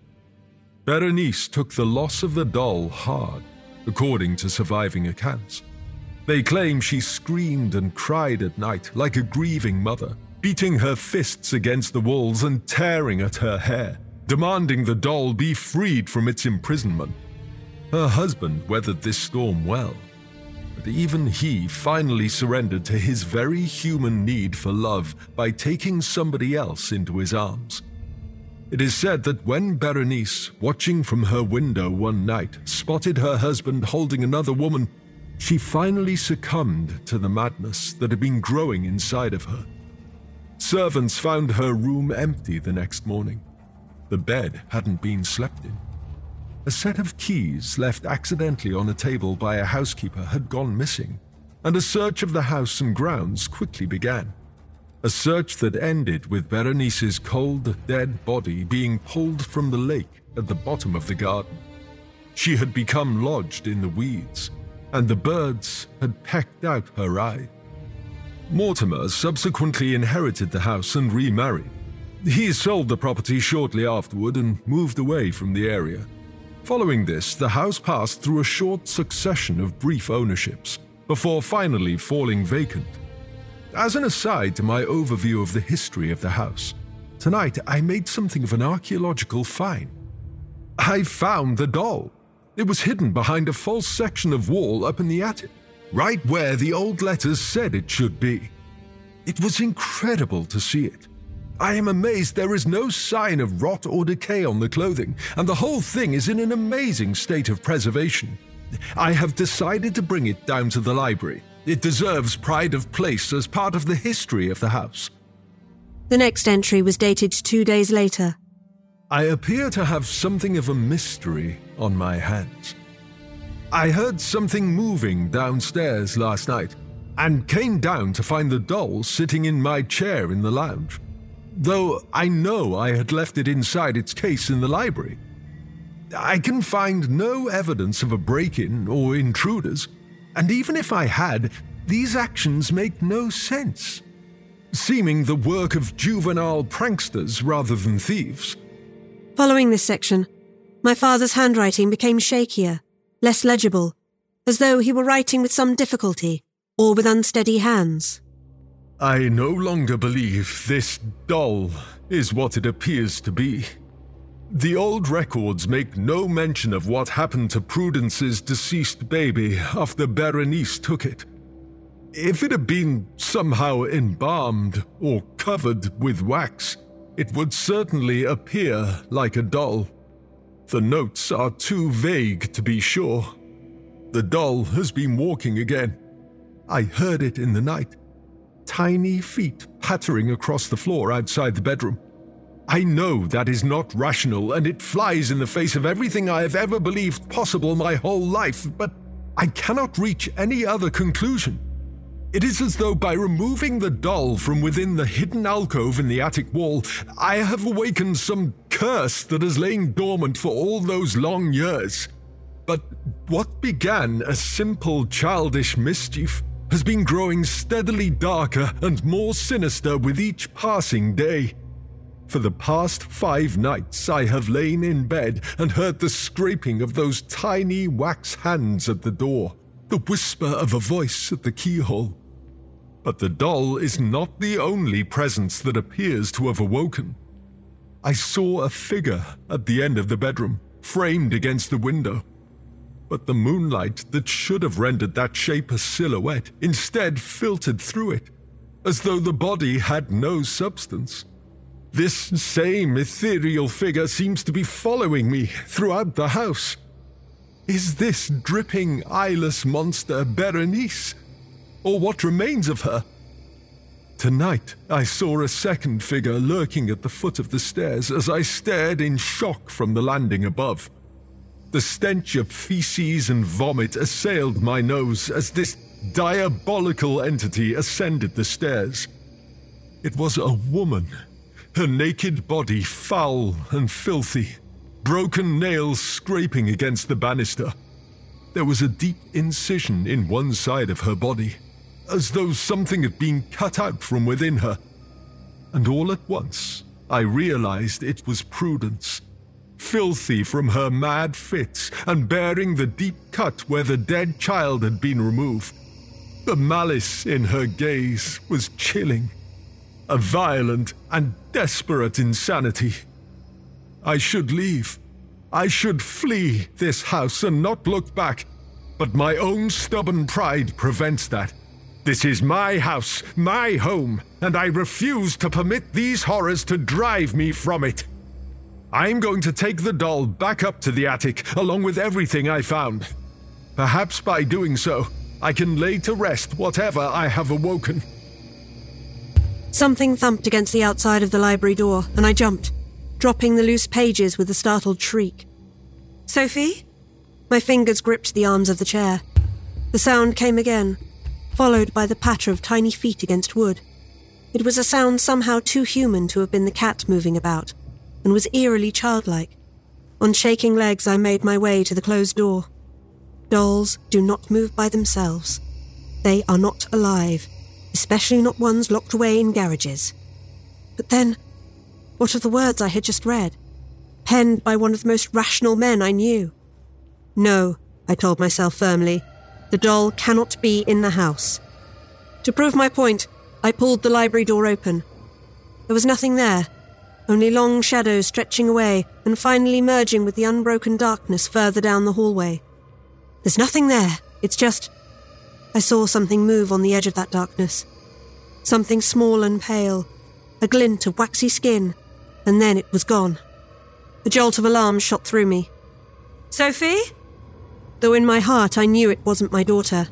Berenice took the loss of the doll hard, according to surviving accounts. They claim she screamed and cried at night like a grieving mother, beating her fists against the walls and tearing at her hair, demanding the doll be freed from its imprisonment. Her husband weathered this storm well, but even he finally surrendered to his very human need for love by taking somebody else into his arms. It is said that when Berenice, watching from her window one night, spotted her husband holding another woman, she finally succumbed to the madness that had been growing inside of her. Servants found her room empty the next morning. The bed hadn't been slept in. A set of keys left accidentally on a table by a housekeeper had gone missing, and a search of the house and grounds quickly began. A search that ended with Berenice's cold, dead body being pulled from the lake at the bottom of the garden. She had become lodged in the weeds, and the birds had pecked out her eye. Mortimer subsequently inherited the house and remarried. He sold the property shortly afterward and moved away from the area. Following this, the house passed through a short succession of brief ownerships, before finally falling vacant. As an aside to my overview of the history of the house, tonight I made something of an archaeological find. I found the doll. It was hidden behind a false section of wall up in the attic, right where the old letters said it should be. It was incredible to see it. I am amazed there is no sign of rot or decay on the clothing, and the whole thing is in an amazing state of preservation. I have decided to bring it down to the library. It deserves pride of place as part of the history of the house. The next entry was dated two days later. I appear to have something of a mystery on my hands. I heard something moving downstairs last night and came down to find the doll sitting in my chair in the lounge though I know I had left it inside its case in the library. I can find no evidence of a break in or intruders, and even if I had, these actions make no sense, seeming the work of juvenile pranksters rather than thieves. Following this section, my father's handwriting became shakier, less legible, as though he were writing with some difficulty or with unsteady hands. I no longer believe this doll is what it appears to be. The old records make no mention of what happened to Prudence's deceased baby after Berenice took it. If it had been somehow embalmed or covered with wax, it would certainly appear like a doll. The notes are too vague to be sure. The doll has been walking again. I heard it in the night tiny feet pattering across the floor outside the bedroom. I know that is not rational and it flies in the face of everything I have ever believed possible my whole life, but I cannot reach any other conclusion. It is as though by removing the doll from within the hidden alcove in the attic wall, I have awakened some curse that has lain dormant for all those long years. But what began as simple childish mischief has been growing steadily darker and more sinister with each passing day. For the past five nights, I have lain in bed and heard the scraping of those tiny wax hands at the door, the whisper of a voice at the keyhole. But the doll is not the only presence that appears to have awoken. I saw a figure at the end of the bedroom, framed against the window. but the moonlight that should have rendered that shape a silhouette instead filtered through it, as though the body had no substance. This same ethereal figure seems to be following me throughout the house. Is this dripping, eyeless monster Berenice? Or what remains of her? Tonight, I saw a second figure lurking at the foot of the stairs as I stared in shock from the landing above. The stench of feces and vomit assailed my nose as this diabolical entity ascended the stairs. It was a woman, her naked body foul and filthy, broken nails scraping against the banister. There was a deep incision in one side of her body as though something had been cut out from within her. And all at once, I realized it was Prudence, filthy from her mad fits and bearing the deep cut where the dead child had been removed. The malice in her gaze was chilling, a violent and desperate insanity. I should leave. I should flee this house and not look back, but my own stubborn pride prevents that. This is my house, my home, and I refuse to permit these horrors to drive me from it. I'm going to take the doll back up to the attic along with everything I found. Perhaps by doing so, I can lay to rest whatever I have awoken. Something thumped against the outside of the library door, and I jumped, dropping the loose pages with a startled shriek. Sophie? My fingers gripped the arms of the chair. The sound came again, followed by the patter of tiny feet against wood. It was a sound somehow too human to have been the cat moving about, and was eerily childlike. On shaking legs, I made my way to the closed door. Dolls do not move by themselves. They are not alive, especially not ones locked away in garages. But then, what of the words I had just read? Penned by one of the most rational men I knew. No, I told myself firmly, the doll cannot be in the house. To prove my point, I pulled the library door open. There was nothing there, only long shadows stretching away and finally merging with the unbroken darkness further down the hallway. There's nothing there, it's just. I saw something move on the edge of that darkness. Something small and pale, a glint of waxy skin, and then it was gone. A jolt of alarm shot through me. Sophie? though in my heart I knew it wasn't my daughter.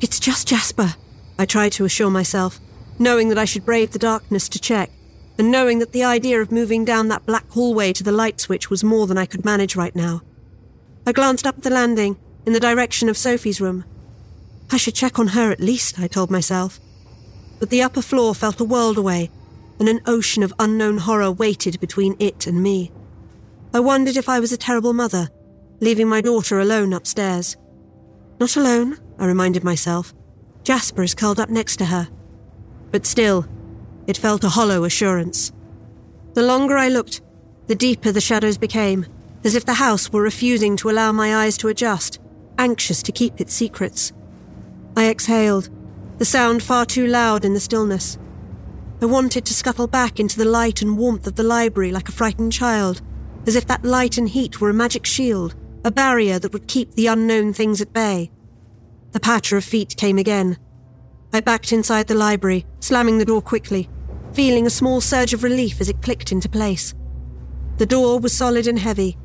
It's just Jasper, I tried to assure myself, knowing that I should brave the darkness to check, and knowing that the idea of moving down that black hallway to the light switch was more than I could manage right now. I glanced up the landing, in the direction of Sophie's room. I should check on her at least, I told myself. But the upper floor felt a world away, and an ocean of unknown horror waited between it and me. I wondered if I was a terrible mother, leaving my daughter alone upstairs. Not alone, I reminded myself. Jasper is curled up next to her. But still, it felt a hollow assurance. The longer I looked, the deeper the shadows became, as if the house were refusing to allow my eyes to adjust, anxious to keep its secrets. I exhaled, the sound far too loud in the stillness. I wanted to scuttle back into the light and warmth of the library like a frightened child, as if that light and heat were a magic shield a barrier that would keep the unknown things at bay. The patter of feet came again. I backed inside the library, slamming the door quickly, feeling a small surge of relief as it clicked into place. The door was solid and heavy,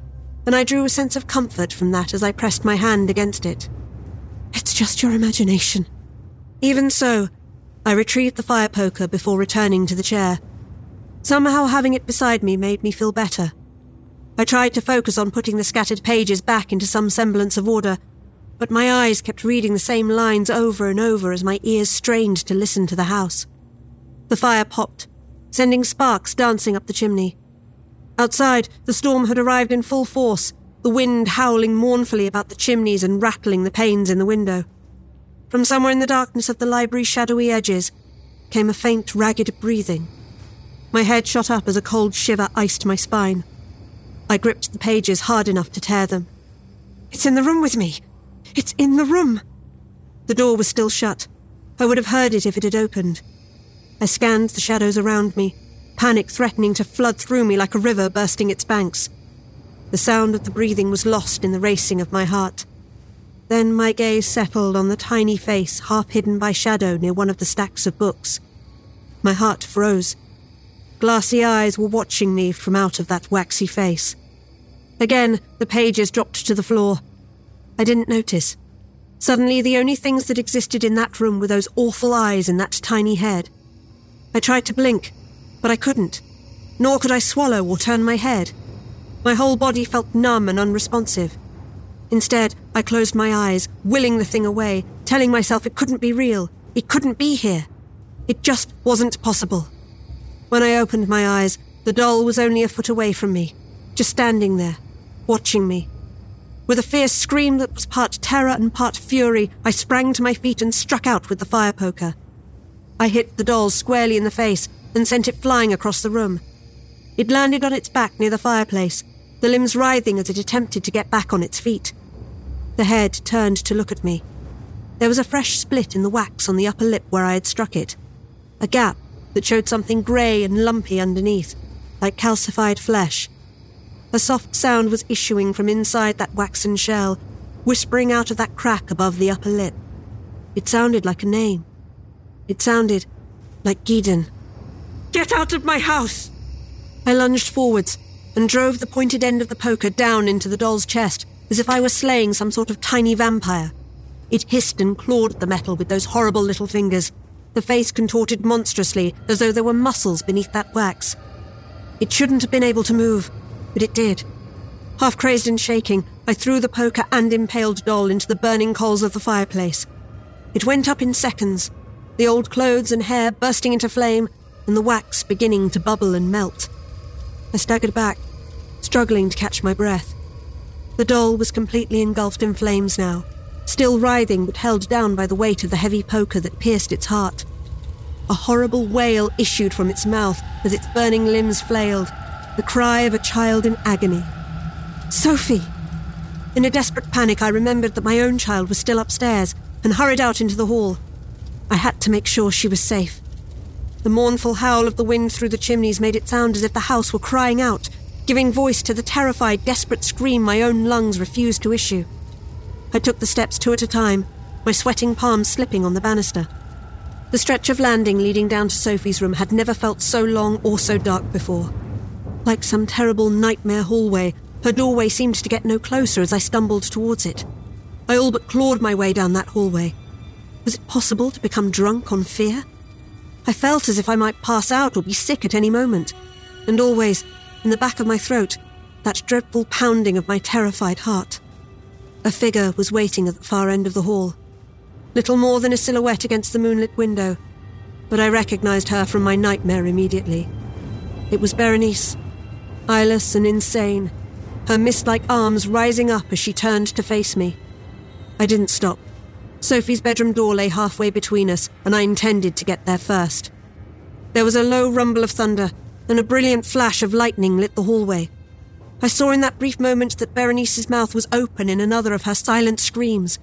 and I drew a sense of comfort from that as I pressed my hand against it. It's just your imagination. Even so, I retrieved the fire poker before returning to the chair. Somehow having it beside me made me feel better. I tried to focus on putting the scattered pages back into some semblance of order, but my eyes kept reading the same lines over and over as my ears strained to listen to the house. The fire popped, sending sparks dancing up the chimney. Outside, the storm had arrived in full force, the wind howling mournfully about the chimneys and rattling the panes in the window. From somewhere in the darkness of the library's shadowy edges came a faint, ragged breathing. My head shot up as a cold shiver iced my spine. I gripped the pages hard enough to tear them. It's in the room with me. It's in the room. The door was still shut. I would have heard it if it had opened. I scanned the shadows around me, panic threatening to flood through me like a river bursting its banks. The sound of the breathing was lost in the racing of my heart, Then my gaze settled on the tiny face half hidden by shadow near one of the stacks of books. My heart froze. Glassy eyes were watching me from out of that waxy face. Again, the pages dropped to the floor. I didn't notice. Suddenly, the only things that existed in that room were those awful eyes and that tiny head. I tried to blink, but I couldn't, nor could I swallow or turn my head. My whole body felt numb and unresponsive. Instead, I closed my eyes, willing the thing away, telling myself it couldn't be real, it couldn't be here. It just wasn't possible. When I opened my eyes, the doll was only a foot away from me, just standing there, watching me. With a fierce scream that was part terror and part fury, I sprang to my feet and struck out with the fire poker. I hit the doll squarely in the face and sent it flying across the room. It landed on its back near the fireplace, the limbs writhing as it attempted to get back on its feet. The head turned to look at me. There was a fresh split in the wax on the upper lip where I had struck it, a gap that showed something grey and lumpy underneath, like calcified flesh. A soft sound was issuing from inside that waxen shell, whispering out of that crack above the upper lip. It sounded like a name. It sounded like Gideon. Get out of my house! I lunged forwards and drove the pointed end of the poker down into the doll's chest as if I were slaying some sort of tiny vampire. It hissed and clawed at the metal with those horrible little fingers, the face contorted monstrously as though there were muscles beneath that wax. It shouldn't have been able to move, but it did. Half crazed and shaking, I threw the poker and impaled doll into the burning coals of the fireplace. It went up in seconds, the old clothes and hair bursting into flame, and the wax beginning to bubble and melt. I staggered back, struggling to catch my breath. The doll was completely engulfed in flames now, still writhing but held down by the weight of the heavy poker that pierced its heart. A horrible wail issued from its mouth as its burning limbs flailed, the cry of a child in agony. Sophie! In a desperate panic, I remembered that my own child was still upstairs and hurried out into the hall. I had to make sure she was safe. The mournful howl of the wind through the chimneys made it sound as if the house were crying out, giving voice to the terrified, desperate scream my own lungs refused to issue. I took the steps two at a time, my sweating palms slipping on the banister. The stretch of landing leading down to Sophie's room had never felt so long or so dark before. Like some terrible nightmare hallway, her doorway seemed to get no closer as I stumbled towards it. I all but clawed my way down that hallway. Was it possible to become drunk on fear? I felt as if I might pass out or be sick at any moment, and always, in the back of my throat, that dreadful pounding of my terrified heart. A figure was waiting at the far end of the hall, little more than a silhouette against the moonlit window, but I recognized her from my nightmare immediately. It was Berenice, eyeless and insane, her mist like arms rising up as she turned to face me. I didn't stop. Sophie's bedroom door lay halfway between us, and I intended to get there first. There was a low rumble of thunder, and a brilliant flash of lightning lit the hallway. I saw in that brief moment that Berenice's mouth was open in another of her silent screams.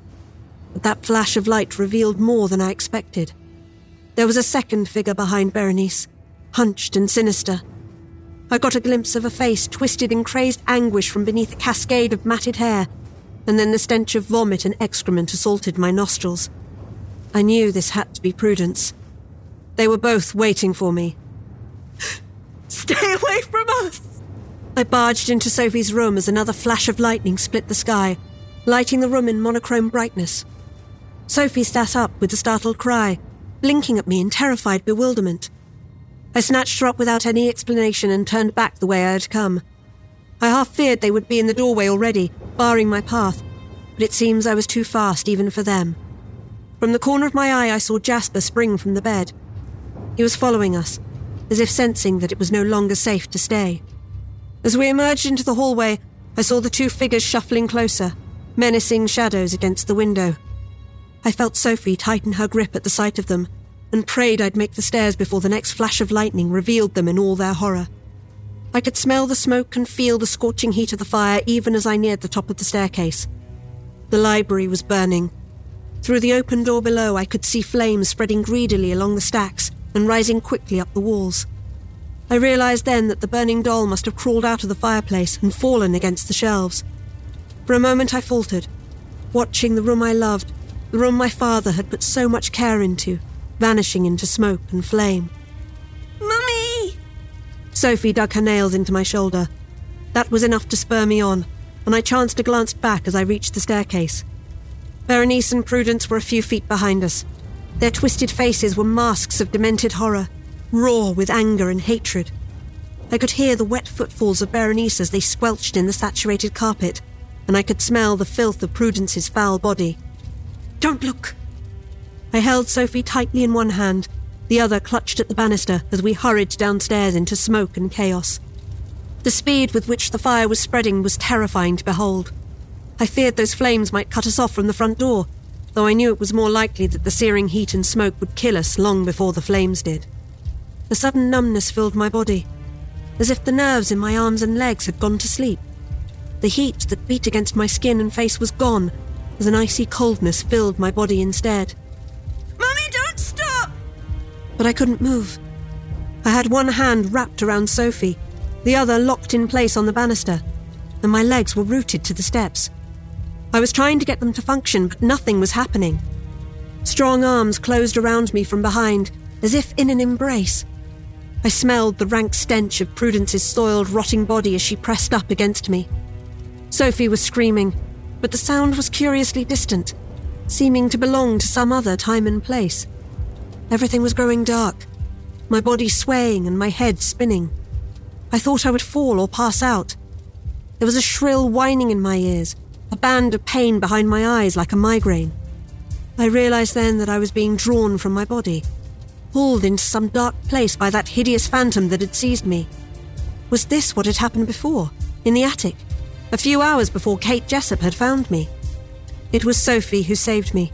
But that flash of light revealed more than I expected. There was a second figure behind Berenice, hunched and sinister. I got a glimpse of a face twisted in crazed anguish from beneath a cascade of matted hair, and then the stench of vomit and excrement assaulted my nostrils. I knew this had to be Prudence. They were both waiting for me. [gasps] Stay away from us! I barged into Sophie's room as another flash of lightning split the sky, lighting the room in monochrome brightness. Sophie sat up with a startled cry, blinking at me in terrified bewilderment. I snatched her up without any explanation and turned back the way I had come. I half feared they would be in the doorway already, barring my path, but it seems I was too fast even for them. From the corner of my eye, I saw Jasper spring from the bed. He was following us, as if sensing that it was no longer safe to stay. As we emerged into the hallway, I saw the two figures shuffling closer, menacing shadows against the window. I felt Sophie tighten her grip at the sight of them and prayed I'd make the stairs before the next flash of lightning revealed them in all their horror. I could smell the smoke and feel the scorching heat of the fire even as I neared the top of the staircase. The library was burning. Through the open door below, I could see flames spreading greedily along the stacks and rising quickly up the walls. I realized then that the burning doll must have crawled out of the fireplace and fallen against the shelves. For a moment I faltered, watching the room I loved, the room my father had put so much care into, vanishing into smoke and flame. Sophie dug her nails into my shoulder. That was enough to spur me on, and I chanced to glance back as I reached the staircase. Berenice and Prudence were a few feet behind us. Their twisted faces were masks of demented horror, raw with anger and hatred. I could hear the wet footfalls of Berenice as they squelched in the saturated carpet, and I could smell the filth of Prudence's foul body. Don't look! I held Sophie tightly in one hand, the other clutched at the banister as we hurried downstairs into smoke and chaos. The speed with which the fire was spreading was terrifying to behold. I feared those flames might cut us off from the front door, though I knew it was more likely that the searing heat and smoke would kill us long before the flames did. A sudden numbness filled my body, as if the nerves in my arms and legs had gone to sleep. The heat that beat against my skin and face was gone, as an icy coldness filled my body instead. Mummy, don't stop! But I couldn't move. I had one hand wrapped around Sophie, the other locked in place on the banister, and my legs were rooted to the steps. I was trying to get them to function, but nothing was happening. Strong arms closed around me from behind, as if in an embrace. I smelled the rank stench of Prudence's soiled, rotting body as she pressed up against me. Sophie was screaming, but the sound was curiously distant, seeming to belong to some other time and place. Everything was growing dark, my body swaying and my head spinning. I thought I would fall or pass out. There was a shrill whining in my ears, a band of pain behind my eyes like a migraine. I realized then that I was being drawn from my body, pulled into some dark place by that hideous phantom that had seized me. Was this what had happened before, in the attic, a few hours before Kate Jessop had found me? It was Sophie who saved me,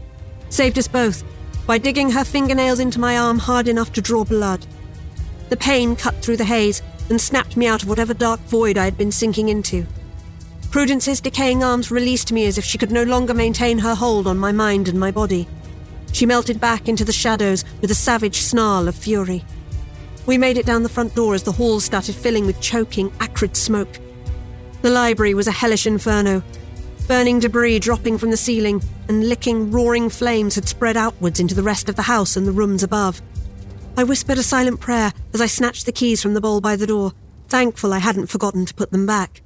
saved us both, by digging her fingernails into my arm hard enough to draw blood. The pain cut through the haze and snapped me out of whatever dark void I had been sinking into. Prudence's decaying arms released me as if she could no longer maintain her hold on my mind and my body. She melted back into the shadows with a savage snarl of fury. We made it down the front door as the hall started filling with choking, acrid smoke. The library was a hellish inferno. Burning debris dropping from the ceiling and licking, roaring flames had spread outwards into the rest of the house and the rooms above. I whispered a silent prayer as I snatched the keys from the bowl by the door, thankful I hadn't forgotten to put them back.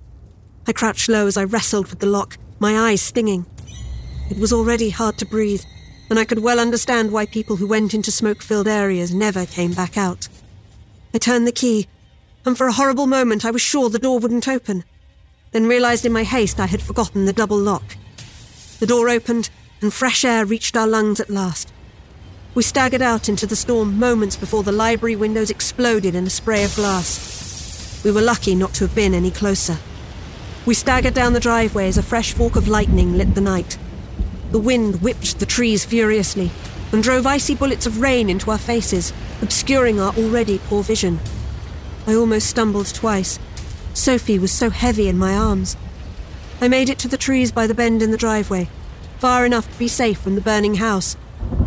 I crouched low as I wrestled with the lock, my eyes stinging. It was already hard to breathe, and I could well understand why people who went into smoke filled areas never came back out. I turned the key, and for a horrible moment I was sure the door wouldn't open, then realized in my haste I had forgotten the double lock. The door opened, and fresh air reached our lungs at last. We staggered out into the storm moments before the library windows exploded in a spray of glass. We were lucky not to have been any closer. We staggered down the driveway as a fresh fork of lightning lit the night. The wind whipped the trees furiously and drove icy bullets of rain into our faces, obscuring our already poor vision. I almost stumbled twice. Sophie was so heavy in my arms. I made it to the trees by the bend in the driveway, far enough to be safe from the burning house,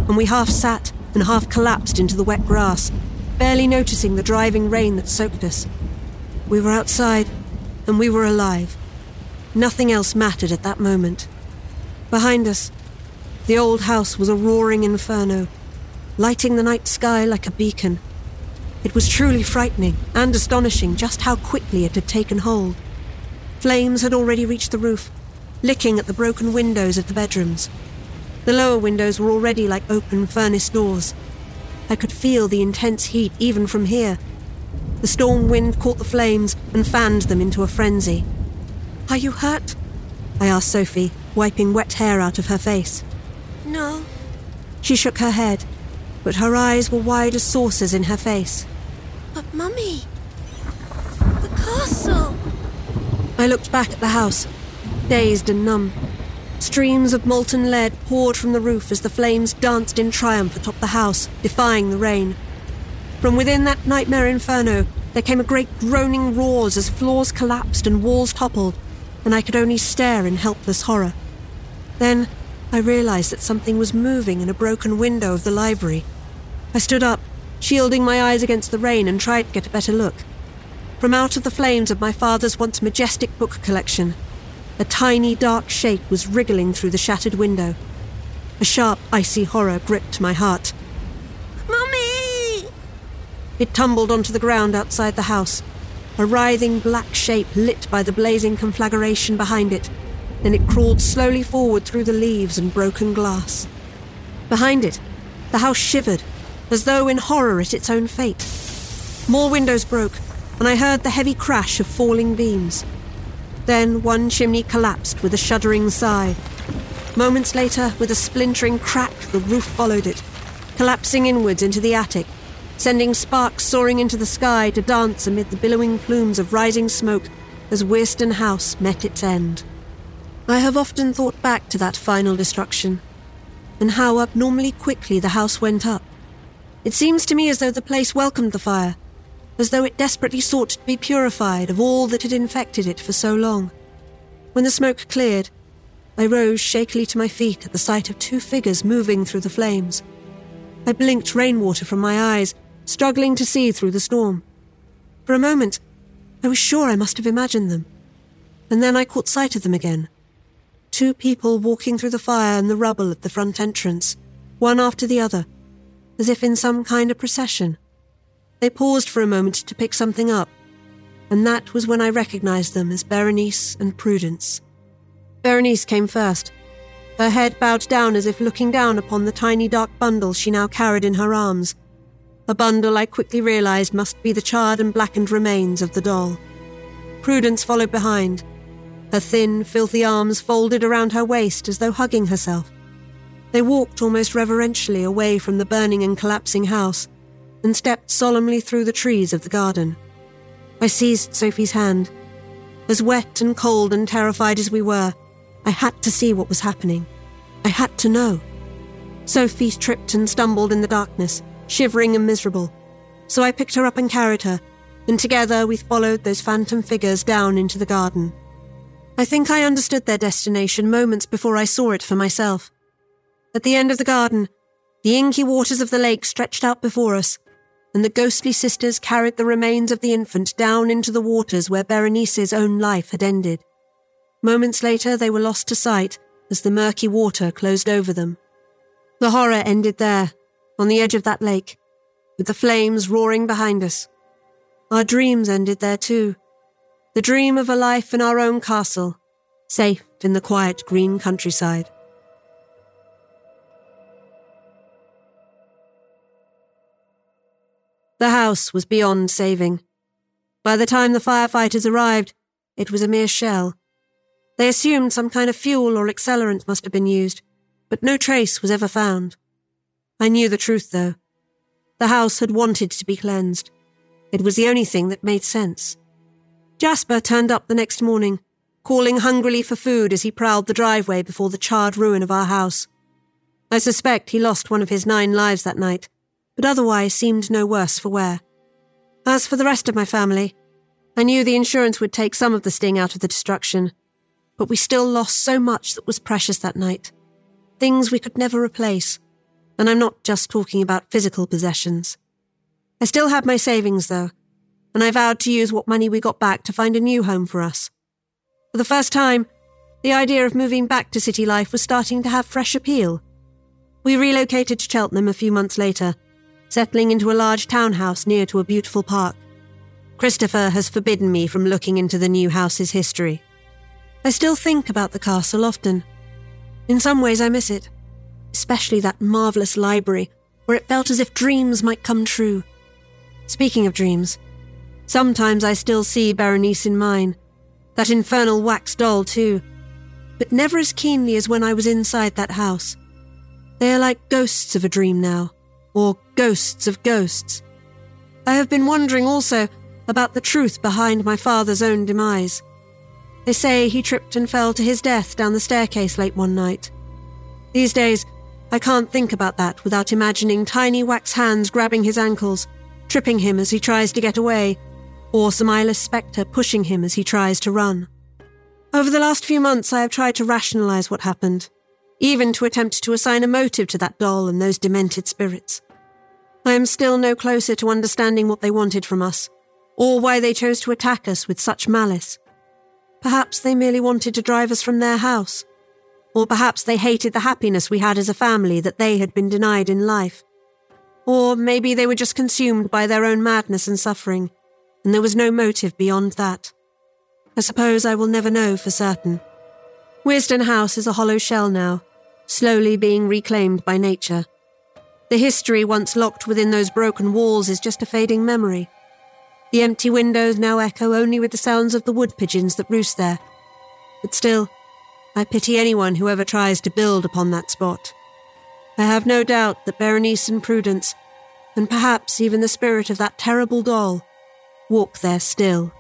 and we half sat and half collapsed into the wet grass, barely noticing the driving rain that soaked us. We were outside, and we were alive. Nothing else mattered at that moment. Behind us, the old house was a roaring inferno, lighting the night sky like a beacon. It was truly frightening and astonishing just how quickly it had taken hold. Flames had already reached the roof, licking at the broken windows of the bedrooms. The lower windows were already like open furnace doors. I could feel the intense heat even from here. The storm wind caught the flames and fanned them into a frenzy. Are you hurt? I asked Sophie, wiping wet hair out of her face. No. She shook her head, but her eyes were wide as saucers in her face. But, Mummy, the castle. I looked back at the house, dazed and numb. Streams of molten lead poured from the roof as the flames danced in triumph atop the house, defying the rain. From within that nightmare inferno, there came a great groaning roars as floors collapsed and walls toppled, and I could only stare in helpless horror. Then I realized that something was moving in a broken window of the library. I stood up, shielding my eyes against the rain, and tried to get a better look. From out of the flames of my father's once majestic book collection, a tiny dark shape was wriggling through the shattered window. A sharp, icy horror gripped my heart. Mummy! It tumbled onto the ground outside the house, a writhing black shape lit by the blazing conflagration behind it. Then it crawled slowly forward through the leaves and broken glass. Behind it, the house shivered, as though in horror at its own fate. More windows broke, and I heard the heavy crash of falling beams. Then one chimney collapsed with a shuddering sigh. Moments later, with a splintering crack, the roof followed it, collapsing inwards into the attic, sending sparks soaring into the sky to dance amid the billowing plumes of rising smoke as Wearston House met its end. I have often thought back to that final destruction, and how abnormally quickly the house went up. It seems to me as though the place welcomed the fire, as though it desperately sought to be purified of all that had infected it for so long. When the smoke cleared, I rose shakily to my feet at the sight of two figures moving through the flames. I blinked rainwater from my eyes, struggling to see through the storm. For a moment, I was sure I must have imagined them. And then I caught sight of them again. Two people walking through the fire and the rubble at the front entrance, one after the other, as if in some kind of procession. They paused for a moment to pick something up, and that was when I recognized them as Berenice and Prudence. Berenice came first, her head bowed down as if looking down upon the tiny dark bundle she now carried in her arms. A bundle I quickly realized must be the charred and blackened remains of the doll. Prudence followed behind, her thin, filthy arms folded around her waist as though hugging herself. They walked almost reverentially away from the burning and collapsing house, and stepped solemnly through the trees of the garden. I seized Sophie's hand. As wet and cold and terrified as we were, I had to see what was happening. I had to know. Sophie tripped and stumbled in the darkness, shivering and miserable. So I picked her up and carried her, and together we followed those phantom figures down into the garden. I think I understood their destination moments before I saw it for myself. At the end of the garden, the inky waters of the lake stretched out before us, and the ghostly sisters carried the remains of the infant down into the waters where Berenice's own life had ended. Moments later, they were lost to sight as the murky water closed over them. The horror ended there, on the edge of that lake, with the flames roaring behind us. Our dreams ended there too. The dream of a life in our own castle, safe in the quiet green countryside. The house was beyond saving. By the time the firefighters arrived, it was a mere shell. They assumed some kind of fuel or accelerant must have been used, but no trace was ever found. I knew the truth, though. The house had wanted to be cleansed. It was the only thing that made sense. Jasper turned up the next morning, calling hungrily for food as he prowled the driveway before the charred ruin of our house. I suspect he lost one of his nine lives that night, but otherwise seemed no worse for wear. As for the rest of my family, I knew the insurance would take some of the sting out of the destruction, but we still lost so much that was precious that night. Things we could never replace, and I'm not just talking about physical possessions. I still had my savings, though, and I vowed to use what money we got back to find a new home for us. For the first time, the idea of moving back to city life was starting to have fresh appeal. We relocated to Cheltenham a few months later settling into a large townhouse near to a beautiful park. Christopher has forbidden me from looking into the new house's history. I still think about the castle often. In some ways, I miss it, especially that marvellous library where it felt as if dreams might come true. Speaking of dreams, sometimes I still see Berenice in mine, that infernal wax doll, too, but never as keenly as when I was inside that house. They are like ghosts of a dream now or ghosts of ghosts. I have been wondering also about the truth behind my father's own demise. They say he tripped and fell to his death down the staircase late one night. These days, I can't think about that without imagining tiny wax hands grabbing his ankles, tripping him as he tries to get away, or some eyeless spectre pushing him as he tries to run. Over the last few months, I have tried to rationalize what happened even to attempt to assign a motive to that doll and those demented spirits. I am still no closer to understanding what they wanted from us, or why they chose to attack us with such malice. Perhaps they merely wanted to drive us from their house. Or perhaps they hated the happiness we had as a family that they had been denied in life. Or maybe they were just consumed by their own madness and suffering, and there was no motive beyond that. I suppose I will never know for certain. Wisden House is a hollow shell now, slowly being reclaimed by nature. The history once locked within those broken walls is just a fading memory. The empty windows now echo only with the sounds of the wood pigeons that roost there. But still, I pity anyone who ever tries to build upon that spot. I have no doubt that Berenice and Prudence, and perhaps even the spirit of that terrible doll, walk there still.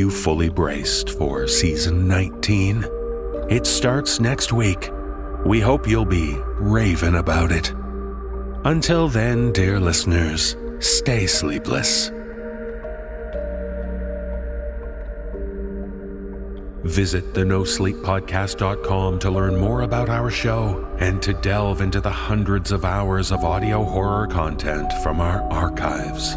You fully braced for season 19? It starts next week. We hope you'll be raving about it. Until then, dear listeners, stay sleepless. Visit the NoSleepPodcast.com to learn more about our show and to delve into the hundreds of hours of audio horror content from our archives.